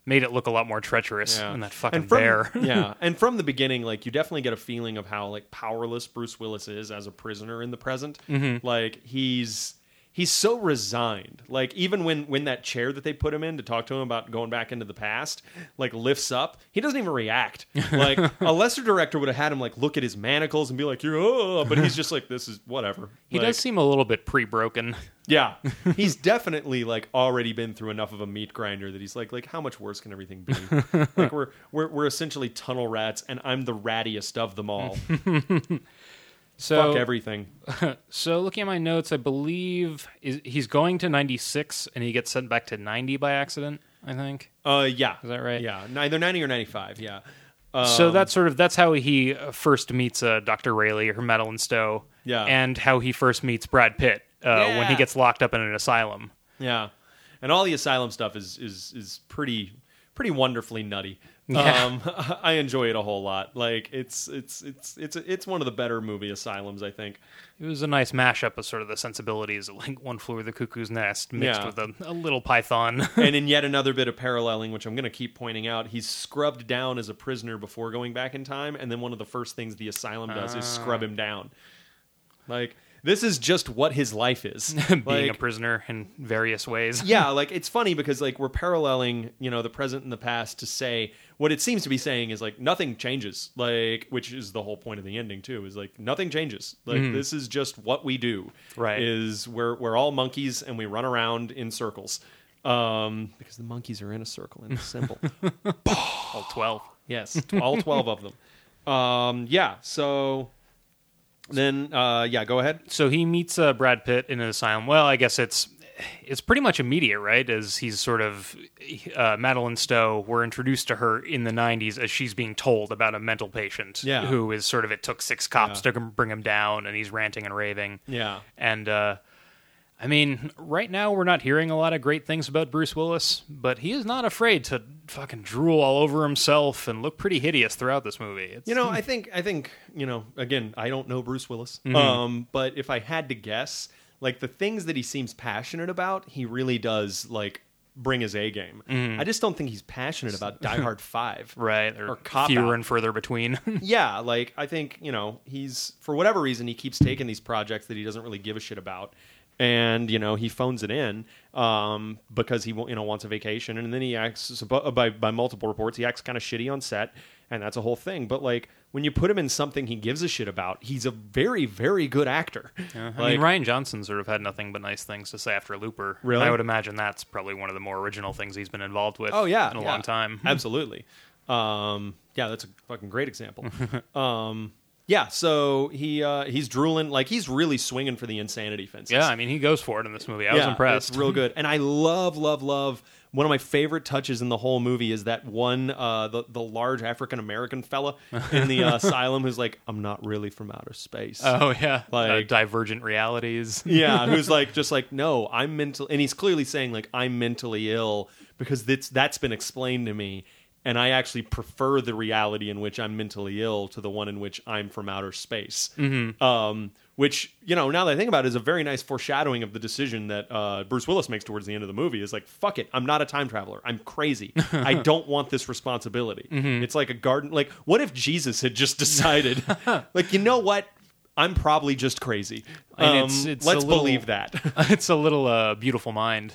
made it look a lot more treacherous Yeah. than that fucking and from, bear. yeah, and from the beginning, like you definitely get a feeling of how like powerless Bruce Willis is as a prisoner in the present. Mm-hmm. Like he's he's so resigned. Like even when when that chair that they put him in to talk to him about going back into the past, like lifts up, he doesn't even react. Like a lesser director would have had him like look at his manacles and be like, "You're," oh, but he's just like, "This is whatever." he Like, does seem a little bit pre-broken. yeah, he's definitely like already been through enough of a meat grinder that he's like, like how much worse can everything be? like we're we're we're essentially tunnel rats, and I'm the rattiest of them all. So Fuck everything. So looking at my notes, I believe is, he's going to 96 and he gets sent back to 90 by accident, I think. Uh, yeah, Is that right? Yeah, either ninety or ninety five. Yeah. Um, so that's sort of that's how he uh, first meets uh, Dr. Railly or Madeleine Stowe. Yeah. And how he first meets Brad Pitt uh, when he gets locked up in an asylum. yeah, and all the asylum stuff is is is pretty pretty wonderfully nutty. Yeah. Um, I enjoy it a whole lot. Like it's it's it's it's it's one of the better movie asylums, I think. It was a nice mashup of sort of the sensibilities of like One Flew Over the Cuckoo's Nest mixed Yeah. with a, a little python. and in yet another bit of paralleling, which I'm going to keep pointing out, he's scrubbed down as a prisoner before going back in time, and then one of the first things the asylum does is scrub him down. Like this is just what his life is. Being a prisoner in various ways. yeah, like it's funny because like we're paralleling, you know, the present and the past to say what it seems to be saying is like nothing changes, like which is the whole point of the ending too. Is like nothing changes. Like this is just what we do. Right. Is we're we're all monkeys and we run around in circles. Um, because the monkeys are in a circle in it's symbol. All 12. yes, all twelve of them. Um, yeah. So then, uh, yeah, go ahead. So he meets uh, Brad Pitt in an asylum. Well, I guess it's it's pretty much immediate, right? As he's sort of uh, Madeleine Stowe. We're introduced to her in the '90s as she's being told about a mental patient Yeah. who is sort of it took six cops Yeah. to bring him down, and he's ranting and raving. Yeah. And uh, I mean, right now we're not hearing a lot of great things about Bruce Willis, but he is not afraid to fucking drool all over himself and look pretty hideous throughout this movie. It's, You know, I think I think you know. Again, I don't know Bruce Willis, Mm-hmm. um, but if I had to guess, like the things that he seems passionate about, he really does like bring his A game. I just don't think he's passionate about Die Hard Five. Right or, or cop fewer out. and further between. yeah, like I think you know he's for whatever reason he keeps taking these projects that he doesn't really give a shit about, and you know he phones it in um, because he you know wants a vacation, and then he acts by by multiple reports he acts kind of shitty on set, and that's a whole thing. But like when you put him in something he gives a shit about, he's a very very good actor. I Like- mean, Rian Johnson sort of had nothing but nice things to say after Looper. Really? And I would imagine that's probably one of the more original things he's been involved with. Oh yeah, in a yeah. long time. Absolutely. Um, yeah, that's a fucking great example. um, yeah, so he uh, he's drooling like he's really swinging for the insanity fences. Yeah, I mean, he goes for it in this movie. I was Yeah, impressed. It's real good, and I love, love, love. One of my favorite touches in the whole movie is that one, uh, the the large African American fella in the uh, asylum who's like, "I'm not really from outer space." Oh yeah, Like- uh, divergent realities. yeah, who's like just like, "No, I'm mental," and he's clearly saying like, "I'm mentally ill because that's that's been explained to me." And I actually prefer the reality in which I'm mentally ill to the one in which I'm from outer space. Mm-hmm. Um, which you know, now that I think about it, is a very nice foreshadowing of the decision that uh, Bruce Willis makes towards the end of the movie. Is like, fuck it, I'm not a time traveler. I'm crazy. I don't want this responsibility. It's like a garden. Like, what if Jesus had just decided, like, you know what? I'm probably just crazy. And Um, it's- it's let's little- believe that. it's a little uh, beautiful mind.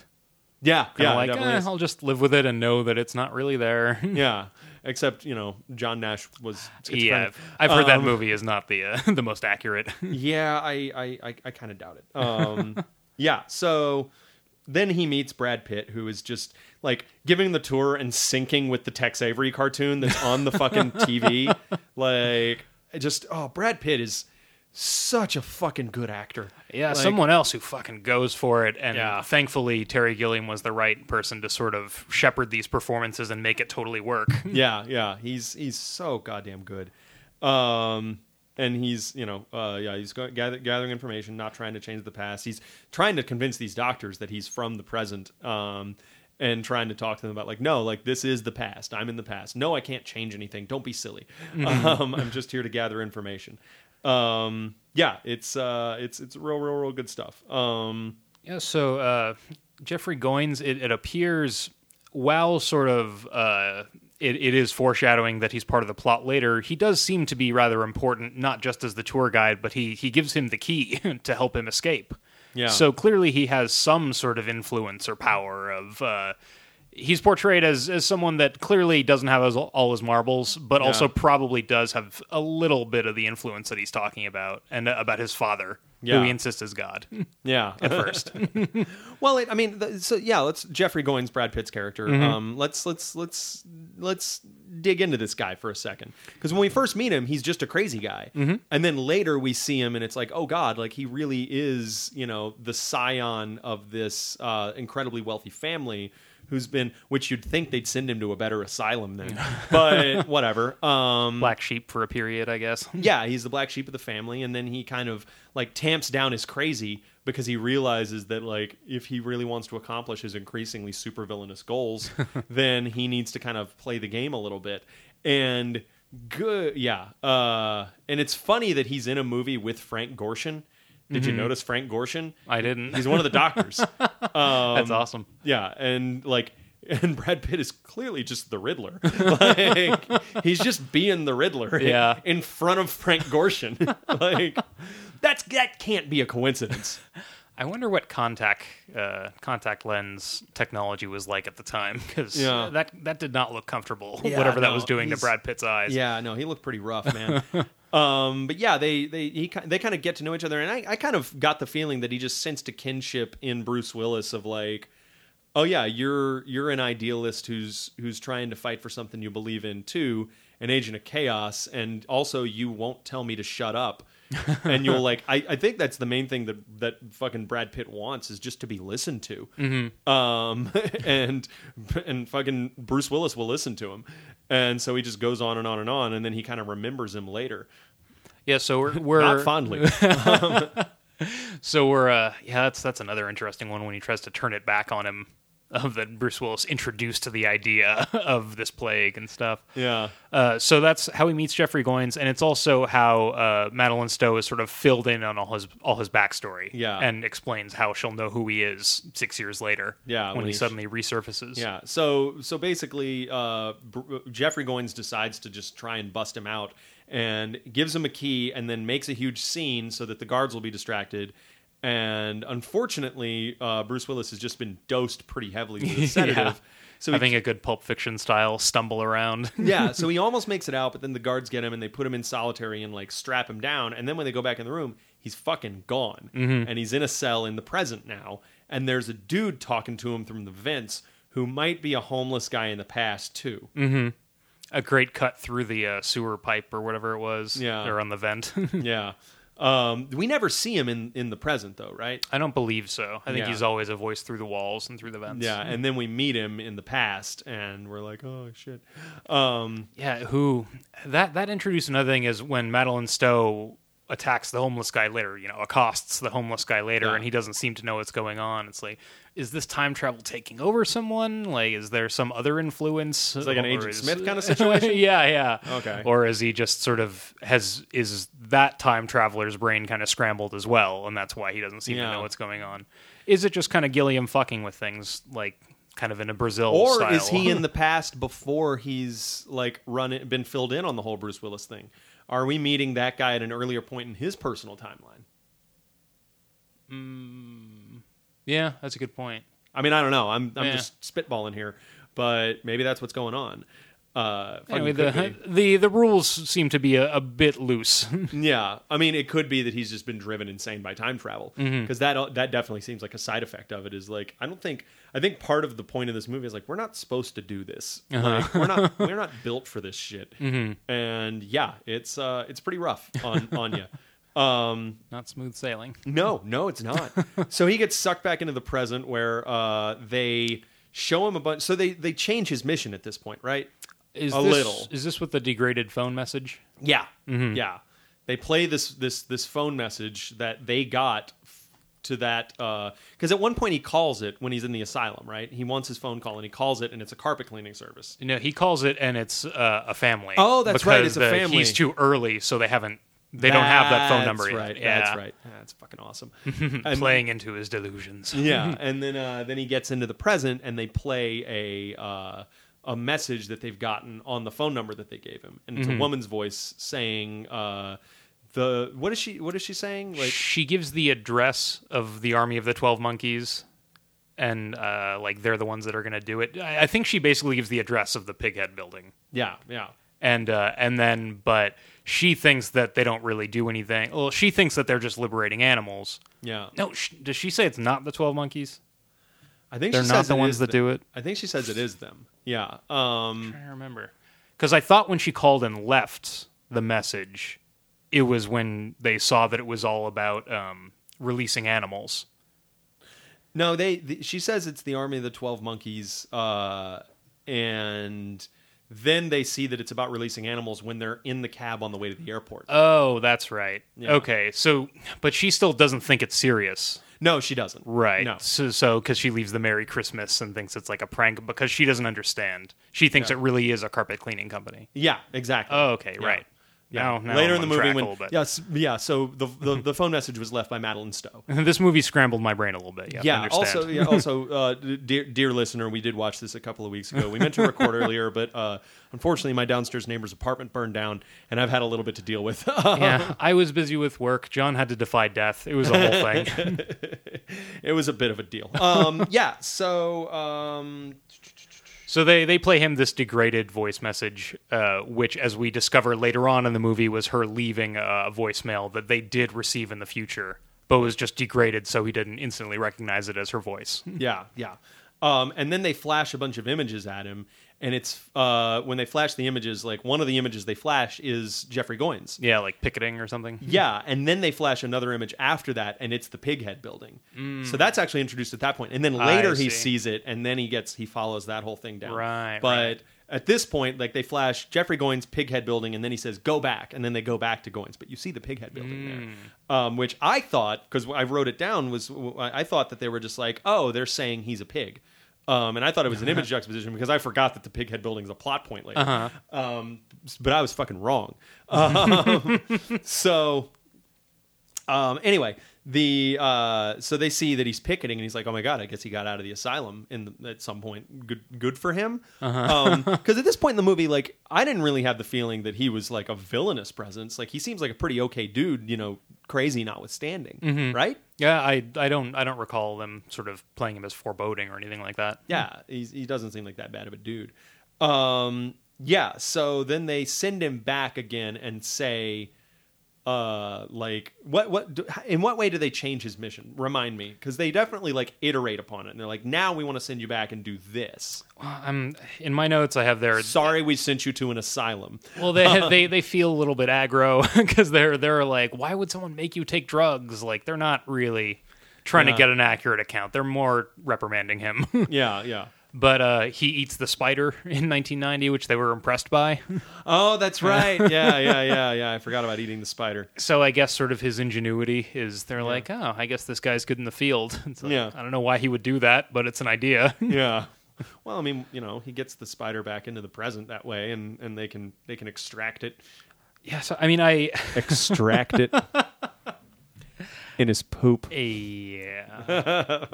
Yeah, Kinda yeah, like definitely eh, is. I'll just live with it and know that it's not really there. yeah. Except you know, John Nash was yeah, schizophrenic. I've heard that Um, movie is not the uh, the most accurate. Yeah, I I, I, I kind of doubt it. Um, yeah, so then he meets Brad Pitt, who is just like giving the tour and syncing with the Tex Avery cartoon that's on the fucking TV. Like, just oh, Brad Pitt is such a fucking good actor. Yeah, Like, someone else who fucking goes for it, and Yeah. thankfully Terry Gilliam was the right person to sort of shepherd these performances and make it totally work. yeah, yeah, he's he's so goddamn good. Um, and he's you know uh, yeah he's go- gather, gathering information, not trying to change the past. He's trying to convince these doctors that he's from the present. Um, and trying to talk to them about like no like this is the past i'm in the past no i can't change anything don't be silly um, i'm just here to gather information um, yeah it's uh, it's it's real real real good stuff um, Yeah, so uh, Jeffrey Goines, it, it appears, while sort of uh, it, it is foreshadowing that he's part of the plot later, he does seem to be rather important, not just as the tour guide, but he, he gives him the key to help him escape. Yeah. So clearly he has some sort of influence or power of. Uh, He's portrayed as, as someone that clearly doesn't have his, all his marbles, but also probably does have a little bit of the influence that he's talking about, and uh, about his father, Yeah. who he insists is God yeah at first. Well, it, I mean, the, so yeah, let's Jeffrey Goines, Brad Pitt's character. Mm-hmm. Um, let's let's let's let's dig into this guy for a second because when we first meet him, he's just a crazy guy, Mm-hmm. and then later we see him, and it's like, oh god, like he really is, you know, the scion of this uh, incredibly wealthy family. Who's been, which you'd think they'd send him to a better asylum then, but whatever. Um, black sheep for a period, I guess. yeah, he's the black sheep of the family, and then he kind of like tamps down his crazy because he realizes that like if he really wants to accomplish his increasingly supervillainous goals, then he needs to kind of play the game a little bit. And good, yeah. Uh, and it's funny that he's in a movie with Frank Gorshin. Did you mm-hmm. notice Frank Gorshin? I didn't. He's one of the doctors. Um, that's awesome. Yeah, and like and Brad Pitt is clearly just the Riddler. Like he's just being the Riddler Yeah. in front of Frank Gorshin. like That's that can't be a coincidence. I wonder what contact uh, contact lens technology was like at the time because Yeah. that that did not look comfortable. Yeah, whatever that was doing to Brad Pitt's eyes. yeah, no, he looked pretty rough, man. um, but yeah, they they he, they kind of get to know each other, and I, I kind of got the feeling that he just sensed a kinship in Bruce Willis of like, oh yeah, you're you're an idealist who's who's trying to fight for something you believe in too, an agent of chaos, and also you won't tell me to shut up. and you'll like I, I think that's the main thing that that fucking Brad Pitt wants is just to be listened to. Um and and fucking Bruce Willis will listen to him. And so he just goes on and on and on and then he kind of remembers him later. yeah. So we're we're Not fondly. So we're uh yeah, that's that's another interesting one when he tries to turn it back on him of that Bruce Willis introduced to the idea of this plague and stuff. yeah. Uh, so that's how he meets Jeffrey Goines, and it's also how uh, Madeleine Stowe is sort of filled in on all his all his backstory, Yeah. and explains how she'll know who he is six years later, Yeah, when, when he suddenly resurfaces. Yeah. So so basically, uh, Br- Jeffrey Goines decides to just try and bust him out, and gives him a key, and then makes a huge scene so that the guards will be distracted. And unfortunately, uh, Bruce Willis has just been dosed pretty heavily with a sedative. Yeah. So having a good Pulp Fiction style stumble around. yeah, so he almost makes it out, but then the guards get him and they put him in solitary and like strap him down. And then when they go back in the room, he's fucking gone, and he's in a cell in the present now. And there's a dude talking to him from the vents who might be a homeless guy in the past too. a great cut through the uh, sewer pipe or whatever it was, Yeah. or on the vent. Yeah. Um, we never see him in, in the present though, right? I don't believe so. I think Yeah. he's always a voice through the walls and through the vents. Yeah, and then we meet him in the past, and we're like, oh shit. Um, Yeah, who that that introduced another thing is when Madeleine Stowe attacks the homeless guy later, you know, accosts the homeless guy later Yeah. and he doesn't seem to know what's going on. It's like is this time travel taking over someone? Like is there some other influence? It's like an Agent is- Smith kind of situation? yeah, yeah. Okay. Or is he just sort of has is that time traveler's brain kind of scrambled as well and that's why he doesn't seem Yeah. to know what's going on? Is it just kind of Gilliam fucking with things like kind of in a Brazil or style? is he in the past before he's like run it, been filled in on the whole Bruce Willis thing? Are we meeting that guy at an earlier point in his personal timeline? Yeah, that's a good point. I mean, I don't know. I'm I'm Yeah. just spitballing here, but maybe that's what's going on. Uh, Anyway, the, the the rules seem to be a, a bit loose. yeah, I mean, it could be that he's just been driven insane by time travel Mm-hmm. because that that definitely seems like a side effect of it. Is like I don't think I think part of the point of this movie is like we're not supposed to do this. Uh-huh. Like, we're not we're not built for this shit. Mm-hmm. And yeah, it's uh it's pretty rough on on you. Um, Not smooth sailing. no, no, it's not. so he gets sucked back into the present where uh, they show him a bunch. So they they change his mission at this point, right? Is A this, little. Is this with the degraded phone message? Yeah, Mm-hmm. yeah. They play this this this phone message that they got f- to that uh because at one point he calls it when he's in the asylum, right? He wants his phone call and he calls it, and it's a carpet cleaning service. You know, he calls it, and it's uh, a family. Oh, that's right, it's a uh, family. He's too early, so they haven't. They don't have that phone number That's yet. Right, Yeah, that's right. That's fucking awesome. And- Playing into his delusions. yeah, and then uh, then he gets into the present, and they play a uh, a message that they've gotten on the phone number that they gave him, and it's Mm-hmm. a woman's voice saying uh, the what is she what is she saying like she gives the address of the army of the Twelve Monkeys, and uh, like they're the ones that are going to do it. I, I think she basically gives the address of the Pighead building. yeah yeah and uh, and then but she thinks that they don't really do anything. Well, she thinks that they're just liberating animals. yeah No, sh- does she say it's not the twelve monkeys? I think They're she not says the ones that them. do it. I think she says it is them yeah um I remember because I thought when she called and left the message, it was when they saw that it was all about um, releasing animals. no they the, she says it's the army of the 12 monkeys uh and then they see that it's about releasing animals when they're in the cab on the way to the airport Oh, that's right. Yeah. Okay, so but she still doesn't think it's serious. no she doesn't Right. no So, so because she leaves the Merry Christmas and thinks it's like a prank because she doesn't understand. She thinks Yeah. it really is a carpet cleaning company. yeah exactly Oh, okay, Yeah. right. Now, now later I'm in the movie when yes yeah so the, the the phone message was left by Madeleine Stowe. this movie scrambled my brain a little bit. Yeah, Yeah. Also, yeah, also, uh, dear, dear listener, we did watch this a couple of weeks ago. We meant to record earlier, but uh, unfortunately, my downstairs neighbor's apartment burned down, and I've had a little bit to deal with. yeah, I was busy with work. John had to defy death. It was a whole thing. it was a bit of a deal. Um, yeah. So, um, So they they play him this degraded voice message, uh, which, as we discover later on in the movie, was her leaving a voicemail that they did receive in the future, but was just degraded, so he didn't instantly recognize it as her voice. yeah, yeah. Um, and then they flash a bunch of images at him, and it's uh, when they flash the images, like one of the images they flash is Jeffrey Goines. Yeah, like picketing or something. Yeah, and then they flash another image after that, and it's the Pighead building. So that's actually introduced at that point, and then later he Mm. sees it, and then he gets he follows that whole thing down. Right, but. right. At this point, like they flash Jeffrey Goines' Pighead building, and then he says, "Go back," and then they go back to Goines, but you see the Pighead building Mm. there, um, which I thought because I wrote it down was I thought that they were just like, "Oh, they're saying he's a pig," um, and I thought it was an image juxtaposition because I forgot that the Pighead building is a plot point later. Uh-huh. Um, but I was fucking wrong. Um, so um, anyway, the uh, so they see that he's picketing, and he's like, "Oh my god, I guess he got out of the asylum in the, at some point. Good, good for him." Uh-huh. Because at this point in the movie, like, I didn't really have the feeling that he was like a villainous presence. Like, he seems like a pretty okay dude, you know, crazy notwithstanding, Mm-hmm. right? Yeah, I I don't I don't recall them sort of playing him as foreboding or anything like that. Yeah, he's, he doesn't seem like that bad of a dude. Um, yeah, so then they send him back again and say, uh, like, what, what, do- in what way do they change his mission? Remind me, because they definitely like iterate upon it, and they're like, now we want to send you back and do this. I'm in my notes. I have their Sorry, we sent you to an asylum. Well, they they they feel a little bit aggro because they're they're like, why would someone make you take drugs? Like they're not really trying Yeah. to get an accurate account. They're more reprimanding him. Yeah, yeah. But uh, he eats the spider in 1990, which they were impressed by. Oh, that's right. Yeah, yeah, yeah, yeah. I forgot about eating the spider. so I guess sort of his ingenuity is they're like, oh, I guess this guy's good in the field. It's like, Yeah. I don't know why he would do that, but it's an idea. Yeah. Well, I mean, you know, he gets the spider back into the present that way, and, and they can they can extract it. yeah. So I mean, I extract it in his poop. yeah.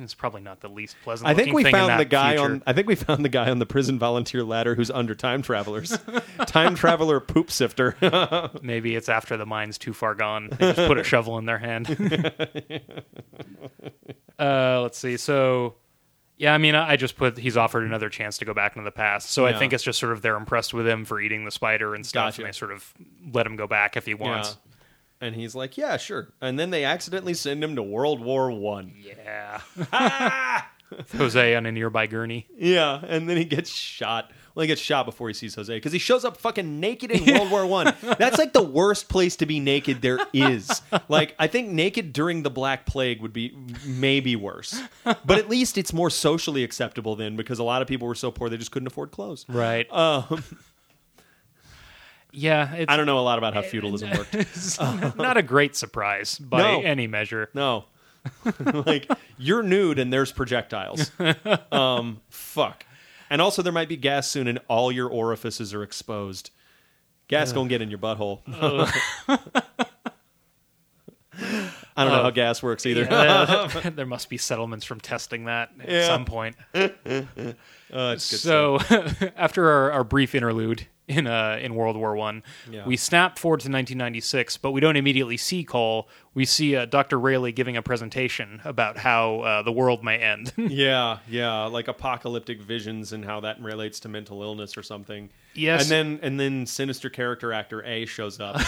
It's probably not the least pleasant. I think we thing found the guy future. on. I think we found the guy on the prison volunteer ladder who's under time travelers. time traveler poop sifter. Maybe it's after the mine's too far gone. They just put a shovel in their hand. uh, let's see. So, yeah, I mean, I I just put he's offered another chance to go back into the past. So Yeah. I think it's just sort of they're impressed with him for eating the spider and stuff, Gotcha. and they sort of let him go back if he wants. And he's like, "Yeah, sure." And then they accidentally send him to World War One. Yeah. Jose on a nearby gurney. Yeah, and then he gets shot. Well, he gets shot before he sees Jose because he shows up fucking naked in World War One. That's like the worst place to be naked there is. Like, I think naked during the Black Plague would be maybe worse, but at least it's more socially acceptable then because a lot of people were so poor they just couldn't afford clothes. Right. Um, yeah. It's, I don't know a lot about how feudalism worked. not a great surprise by No. any measure. No, like you're nude and there's projectiles. Um, fuck. And also, there might be gas soon, and all your orifices are exposed. Gas gonna get in your butthole. I don't know how gas works either. There must be settlements from testing that at Yeah. some point. Uh, it's good So after our, our brief interlude in uh, in World War One, Yeah. we snap forward to 1996, but we don't immediately see Cole. We see uh, Dr. Railly giving a presentation about how uh, the world may end. yeah, yeah, like apocalyptic visions and how that relates to mental illness or something. Yes. and then and then sinister character actor A shows up.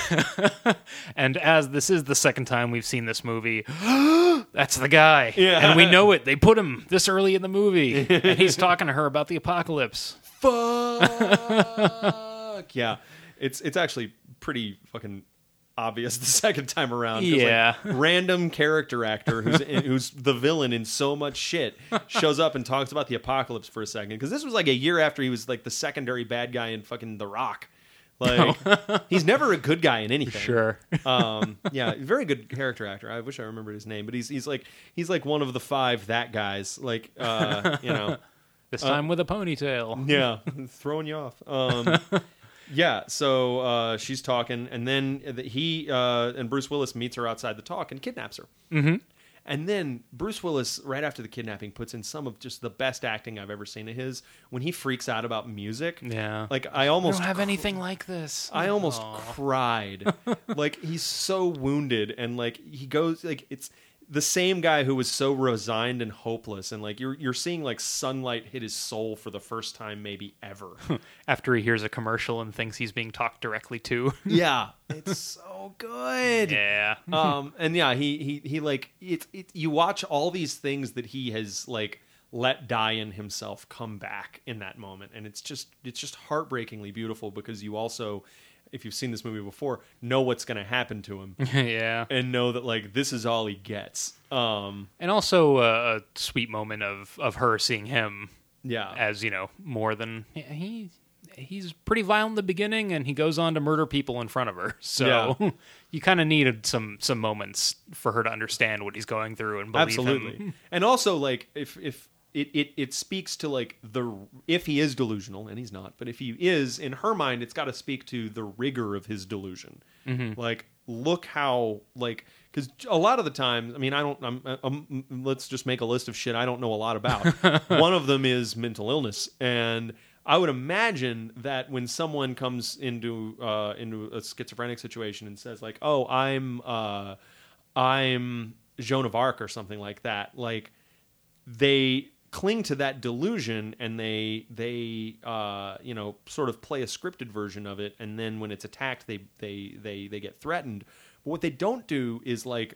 and as this is the second time we've seen this movie, that's the guy. Yeah. And we know it. They put him this early in the movie, and he's talking to her about the apocalypse. Fuck yeah, it's it's actually pretty fucking obvious the second time around. 'cause, like, Yeah. random character actor who's in, who's the villain in so much shit shows up and talks about the apocalypse for a second because this was like a year after he was like the secondary bad guy in fucking The Rock. Like he's never a good guy in anything. Sure. Um, yeah, very good character actor. I wish I remembered his name, but he's he's like he's like one of the five that guys. Like uh, you know, This time with a ponytail. yeah, throwing you off. Um, Yeah, so uh, she's talking, and then he uh, and Bruce Willis meets her outside the talk and kidnaps her. Mm-hmm. And then Bruce Willis, right after the kidnapping, puts in some of just the best acting I've ever seen of his when he freaks out about music. Yeah. like I I almost don't have anything like this. I almost Aw. cried. like he's so wounded and like he goes like it's the same guy who was so resigned and hopeless and like you're you're seeing like sunlight hit his soul for the first time maybe ever. after he hears a commercial and thinks he's being talked directly to. yeah, it's so good. yeah. um and yeah, he he he like it's it, you watch all these things that he has like let die in himself come back in that moment and it's just it's just heartbreakingly beautiful because you also if you've seen this movie before know what's going to happen to him yeah. and know that like this is all he gets. Um, And also uh, a sweet moment of of her seeing him yeah, as you know more than he he's pretty violent in the beginning and he goes on to murder people in front of her so Yeah. you kind of needed some some moments for her to understand what he's going through and believe absolutely. him And also, like if if it, it it speaks to like the if he is delusional and he's not, but if he is in her mind, it's got to speak to the rigor of his delusion. Like, look how like because a lot of the times, I mean, I don't. I'm, I'm, let's just make a list of shit I don't know a lot about. One of them is mental illness, and I would imagine that when someone comes into uh, into a schizophrenic situation and says like, "Oh, I'm uh, I'm Joan of Arc" or something like that, like they cling to that delusion and they they uh, you know sort of play a scripted version of it, and then when it's attacked, they they they they get threatened. But what they don't do is like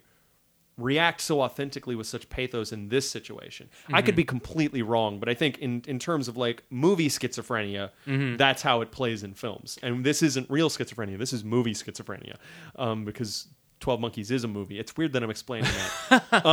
react so authentically with such pathos in this situation. I could be completely wrong, but I think in in terms of like movie schizophrenia, that's how it plays in films. And this isn't real schizophrenia. This is movie schizophrenia, um, because Twelve Monkeys is a movie. It's weird that I'm explaining that.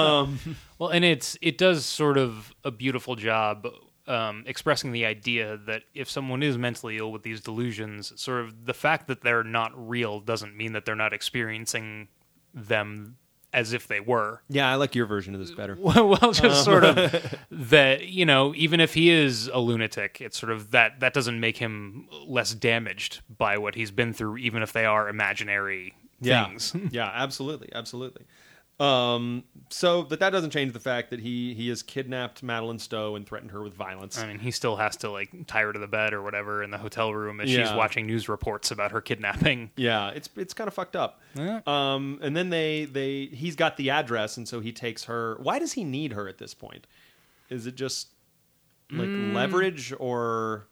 well and it's it does sort of a beautiful job um, expressing the idea that if someone is mentally ill with these delusions sort of the fact that they're not real doesn't mean that they're not experiencing them as if they were yeah, I like your version of this better. well, well, just sort of that you know, even if he is a lunatic, it's sort of that that doesn't make him less damaged by what he's been through, even if they are imaginary things. Yeah, yeah, absolutely, absolutely. Um, so, but that doesn't change the fact that he he has kidnapped Madeleine Stowe and threatened her with violence. I mean, he still has to like tie her to the bed or whatever in the hotel room as she's Yeah. watching news reports about her kidnapping. Yeah, it's it's kind of fucked up. Yeah. Um, and then they they he's got the address, and so he takes her. Why does he need her at this point? Is it just like Mm. leverage or?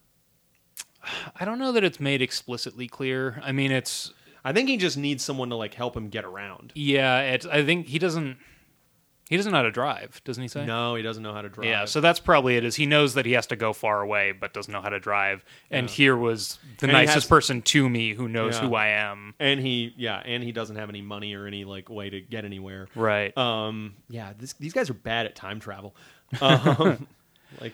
I don't know that it's made explicitly clear. I mean, it's I think he just needs someone to like help him get around. yeah. It's I think he doesn't he doesn't know how to drive, doesn't he say? No, he doesn't know how to drive. Yeah, so that's probably it. Is he knows that he has to go far away, but doesn't know how to drive. And Yeah. here was the And he nicest has- person to me who knows Yeah. who I am. and he yeah, and he doesn't have any money or any like way to get anywhere. Right. Um, yeah, this, these guys are bad at time travel. Um, like,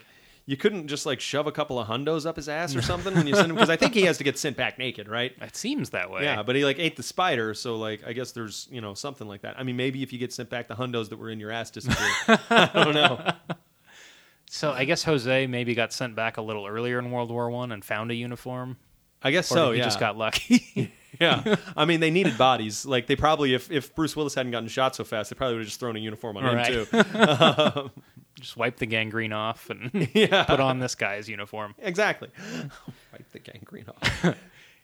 you couldn't just like shove a couple of hundos up his ass or something when you send him because I think he has to get sent back naked, right? it seems that way. Yeah, but he like ate the spider, so like I guess there's you know something like that. I mean, maybe if you get sent back, the hundos that were in your ass disappear. I don't know. So I guess Jose maybe got sent back a little earlier in World War One and found a uniform. I guess Or so. he yeah, just got lucky. yeah. I mean, they needed bodies. Like they probably, if if Bruce Willis hadn't gotten shot so fast, they probably would have just thrown a uniform on Right. him too. Um, just wipe the gangrene off and Yeah. put on this guy's uniform. Exactly. Wipe the gangrene off.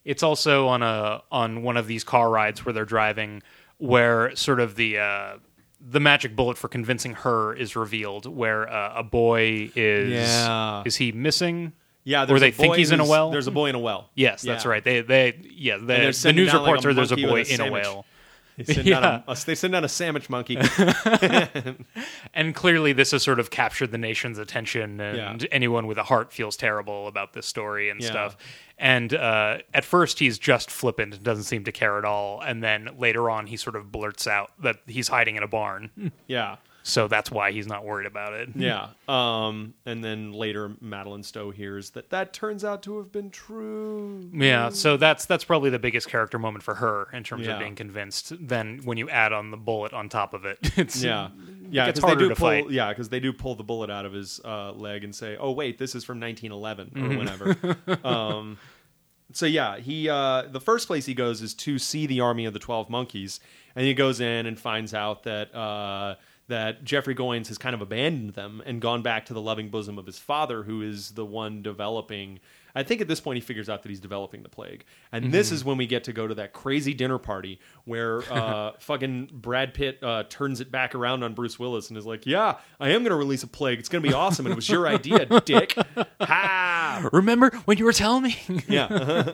It's also on a on one of these car rides where they're driving, where sort of the uh, the magic bullet for convincing her is revealed, where uh, a boy is Yeah. is he missing? Yeah, Or they a think he's in a well? There's a boy in a well. Yes, that's right. They they yeah the, they're the news down, like, reports are there's a boy a in a sandwich. They send, out Yeah. a, a- they send out a sandwich monkey. And clearly, this has sort of captured the nation's attention, and Yeah. anyone with a heart feels terrible about this story and Yeah. stuff. And uh, at first, he's just flippant and doesn't seem to care at all. And then later on, he sort of blurts out that he's hiding in a barn. yeah. So that's why he's not worried about it. Yeah. Um, and then later, Madeleine Stowe hears that that turns out to have been true. Yeah, so that's that's probably the biggest character moment for her in terms Yeah. of being convinced. Then when you add on the bullet on top of it, it's Yeah, yeah, gets because they harder do to pull. fight. Yeah, because they do pull the bullet out of his uh, leg and say, "Oh wait, this is from 1911 or Mm-hmm. whenever." um, so yeah, he uh, the first place he goes is to see the army of the Twelve Monkeys, and he goes in and finds out that uh, that Jeffrey Goines has kind of abandoned them and gone back to the loving bosom of his father, who is the one developing. I think at this point he figures out that he's developing the plague, and this is when we get to go to that crazy dinner party where uh, fucking Brad Pitt uh, turns it back around on Bruce Willis and is like, "Yeah, I am going to release a plague. It's going to be awesome, and it was your idea, dick." Ha! Remember when you were telling me? Yeah.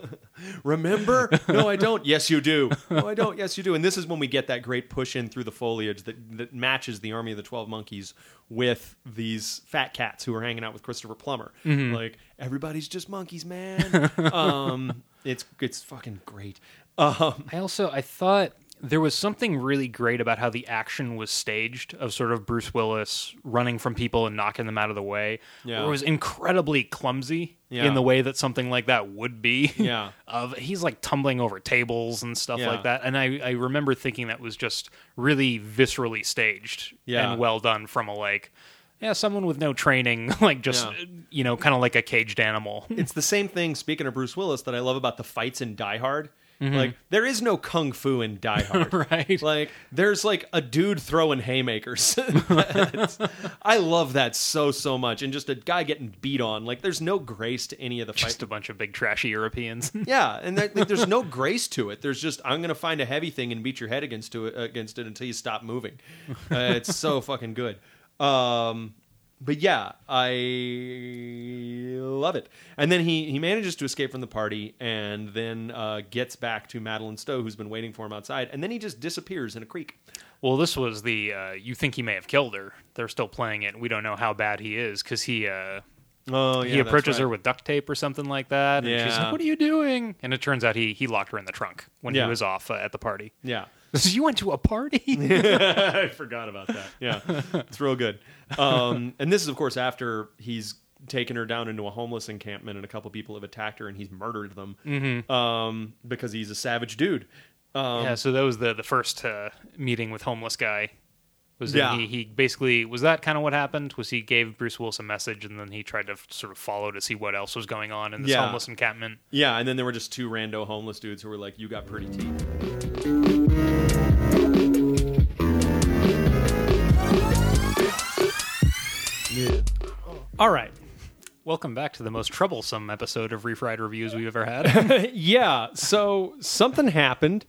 Remember? No, I don't. Yes, you do. No, I don't. Yes, you do. And this is when we get that great push in through the foliage that, that matches the Army of the Twelve Monkeys with these fat cats who are hanging out with Christopher Plummer. Like everybody's just monkeys, man. um, it's it's fucking great. Um, I also I thought there was something really great about how the action was staged of sort of Bruce Willis running from people and knocking them out of the way. Yeah. It was incredibly clumsy Yeah. in the way that something like that would be. Yeah. of he's like tumbling over tables and stuff Yeah. like that. And I, I remember thinking that was just really viscerally staged Yeah. and well done from a like yeah, someone with no training, like just Yeah. you know, kind of like a caged animal. it's the same thing. Speaking of Bruce Willis, that I love about the fights in Die Hard. Like there is no kung fu in Die Hard, Right. Like there's like a dude throwing haymakers. I love that so so much, and just a guy getting beat on. Like there's no grace to any of the fight. just a bunch of big trashy Europeans. Yeah, and that, like, there's no grace to it. There's just I'm gonna find a heavy thing and beat your head against to it against it until you stop moving. Uh, it's so fucking good. Um, but yeah, I love it. And then he he manages to escape from the party and then uh, gets back to Madeleine Stowe, who's been waiting for him outside. And then he just disappears in a creek. Well, this was the uh, you think he may have killed her. They're still playing it. We don't know how bad he is because he uh, Oh, yeah, he approaches her with duct tape or something like that, and she's like, "What are you doing?" And it turns out he he locked her in the trunk when Yeah. he was off uh, at the party. Yeah. You went to a party? I forgot about that. Yeah, it's real good. Um, and this is, of course, after he's taken her down into a homeless encampment, and a couple people have attacked her, and he's murdered them um, because he's a savage dude. Um, yeah. So that was the the first uh, meeting with homeless guy. Was Yeah. he, he basically was that kind of what happened? Was he gave Bruce Willis a message and then he tried to f- sort of follow to see what else was going on in this Yeah. homeless encampment? yeah, and then there were just two rando homeless dudes who were like, "You got pretty teeth." All right. Welcome back to the most troublesome episode of Refried Reviews we've ever had. yeah. So something happened.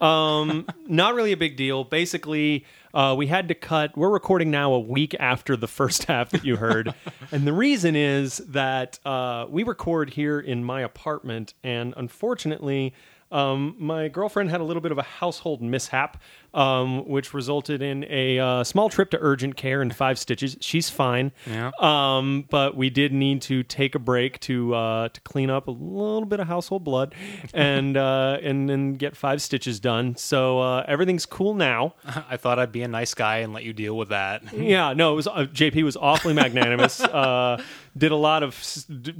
Um, not really a big deal. Basically, uh, we had to cut. We're recording now a week after the first half that you heard, and the reason is that uh, we record here in my apartment, and unfortunately. Um, my girlfriend had a little bit of a household mishap, um, which resulted in a uh, small trip to urgent care and five stitches. She's fine, Yeah. um, but we did need to take a break to uh, to clean up a little bit of household blood and uh, and then get five stitches done. So uh, everything's cool now. I thought I'd be a nice guy and let you deal with that. Yeah, no, it was uh, JP was awfully magnanimous. uh, did a lot of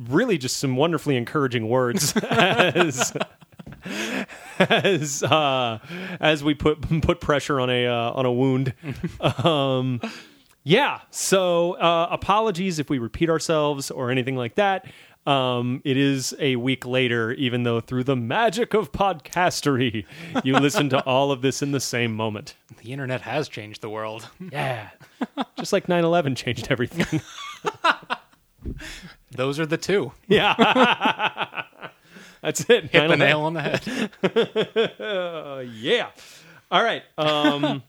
really just some wonderfully encouraging words as as uh, as we put put pressure on a uh, on a wound. um, yeah, so uh, apologies if we repeat ourselves or anything like that. Um, it is a week later, even though through the magic of podcastery, you listen to all of this in the same moment. The internet has changed the world. Yeah. Just like 9 11 changed everything. Those are the two. yeah. That's it. Hit the nail on the head. Uh, yeah. All right. Um,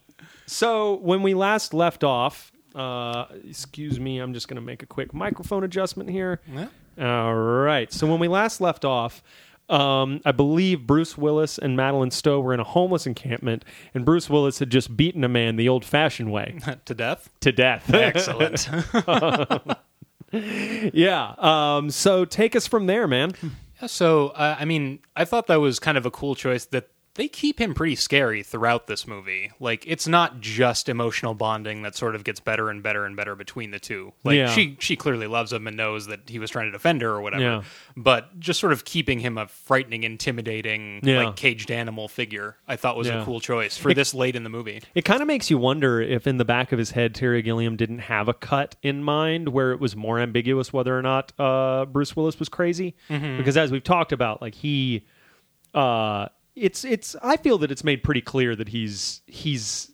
so when we last left off, uh, excuse me, I'm just going to make a quick microphone adjustment here. Yeah. All right. So when we last left off, um, I believe Bruce Willis and Madeleine Stowe were in a homeless encampment, and Bruce Willis had just beaten a man the old-fashioned way to death. to death. Excellent. yeah. Um, so take us from there, man. Yeah, so uh, I mean, I thought that was kind of a cool choice that they keep him pretty scary throughout this movie. Like it's not just emotional bonding that sort of gets better and better and better between the two. Like Yeah. she she clearly loves him and knows that he was trying to defend her or whatever. Yeah. But just sort of keeping him a frightening, intimidating, Yeah. like caged animal figure, I thought was a cool choice for It- this late in the movie. It kind of makes you wonder if in the back of his head, Terry Gilliam didn't have a cut in mind where it was more ambiguous whether or not uh, Bruce Willis was crazy. Because as we've talked about, like he, uh, it's it's. I feel that it's made pretty clear that he's he's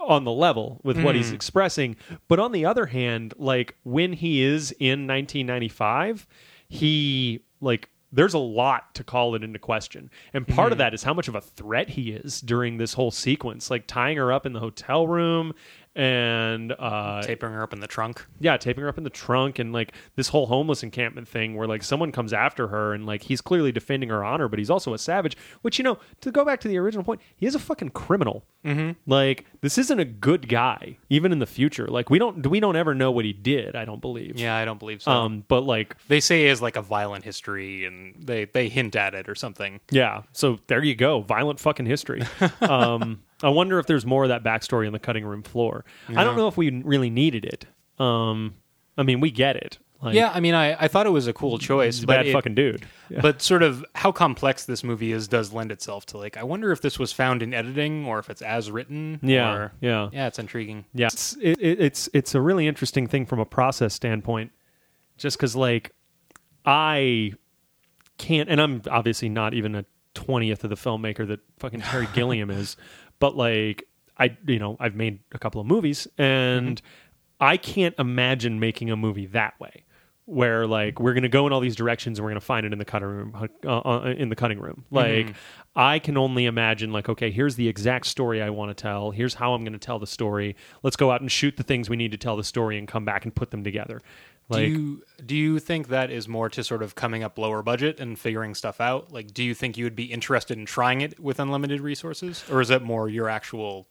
on the level with what he's hmm. expressing. But on the other hand, like when he is in 1995, he like there's a lot to call it into question. And part of hmm. that is how much of a threat he is during this whole sequence, like tying her up in the hotel room and uh Taping her up in the trunk. yeah, taping her up in the trunk and like this whole homeless encampment thing where like someone comes after her and like he's clearly defending her honor, but he's also a savage. Which you know, to go back to the original point, he is a fucking criminal. Mm-hmm. Like this isn't a good guy, even in the future. Like we don't we don't ever know what he did. I don't believe. Yeah, I don't believe so. Um, but like they say has like a violent history and they, they hint at it or something. Yeah. So there you go. Violent fucking history. um, I wonder if there's more of that backstory on the cutting room floor. I don't know if we really needed it. Um, I mean, we get it. Like, Yeah, I mean, I, I thought it was a cool choice, he's a but bad it- fucking dude. Yeah. But sort of how complex this movie is does lend itself to like I wonder if this was found in editing or if it's as written. Yeah, or- yeah. yeah. It's intriguing. Yeah, it's, it, it, it's it's a really interesting thing from a process standpoint, just because like I can't, and I'm obviously not even a twentieth of the filmmaker that fucking Terry Gilliam is, but like I, you know, I've made a couple of movies, and mm-hmm. I can't imagine making a movie that way. Where like we're gonna go in all these directions and we're gonna find it in the cutting room, uh, uh, in the cutting room. Like I can only imagine like okay, here's the exact story I want to tell. Here's how I'm gonna tell the story. Let's go out and shoot the things we need to tell the story and come back and put them together. Like do you do you think that is more to sort of coming up lower budget and figuring stuff out? Like, do you think you would be interested in trying it with unlimited resources, or is it more your actual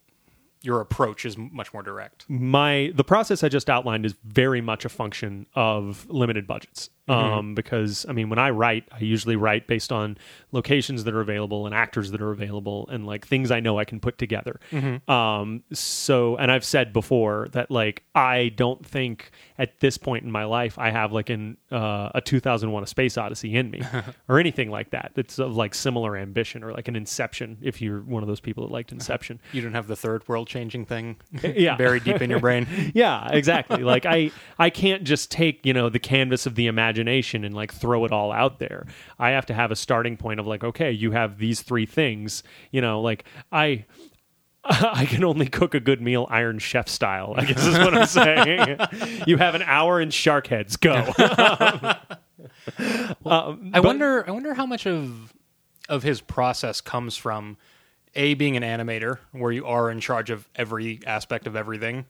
your approach is much more direct? my the process I just outlined is very much a function of limited budgets. Um, because I mean, when I write, I usually write based on locations that are available and actors that are available and like things I know I can put together. Um, so, and I've said before that like I don't think at this point in my life I have like an uh, a 2001: A Space Odyssey in me or anything like that. That's of like similar ambition or like an Inception. If you're one of those people that liked Inception. You don't have the third world changing thing Yeah. buried deep in your brain. yeah exactly like i i can't just take you know the canvas of the imagination and like throw it all out there i have to have a starting point of like okay you have these three things you know like i I can only cook a good meal Iron Chef style, I guess is what I'm saying. you have an hour in shark heads. Go. Um, I but- wonder. I wonder how much of of his process comes from a being an animator, where you are in charge of every aspect of everything,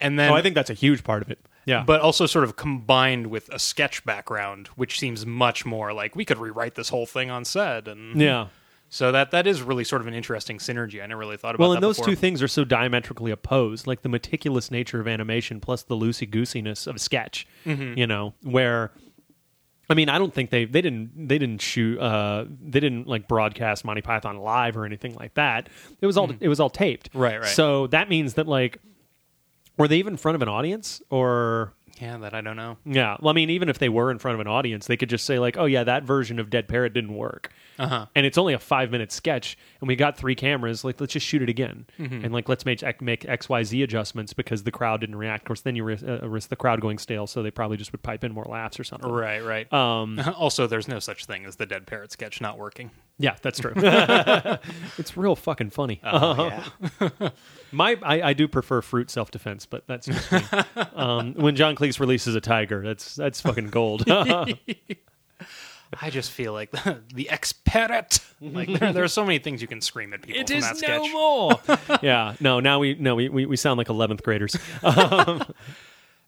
and then Oh, I think that's a huge part of it. Yeah. but also sort of combined with a sketch background, which seems much more like we could rewrite this whole thing on set, and yeah. so that that is really sort of an interesting synergy. I never really thought about. Well, and those before. two things are so diametrically opposed, like the meticulous nature of animation plus the loosey goosiness of sketch. Mm-hmm. You know, where I mean, I don't think they they didn't they didn't shoot uh they didn't like broadcast Monty Python live or anything like that. It was all it was all taped. Right, right. So that means that like were they even in front of an audience or Yeah, that I don't know. yeah. Well, I mean, even if they were in front of an audience, they could just say like, "Oh yeah, that version of Dead Parrot didn't work," Uh-huh. and it's only a five minute sketch, and we got three cameras. Like, let's just shoot it again, and like let's make make X Y Z adjustments because the crowd didn't react. Of course, then you risk, uh, risk the crowd going stale, so they probably just would pipe in more laughs or something. Right, right. Um, also, there's no such thing as the dead parrot sketch not working. yeah, that's true. it's real fucking funny. Oh, yeah. My, I, I do prefer fruit self defense, but that's just me. um, when John Cleese releases a tiger, that's that's fucking gold. I just feel like the, the ex parrot. Like there, there are so many things you can scream at people from that sketch. more. yeah, no. Now we no we, we, we sound like eleventh graders.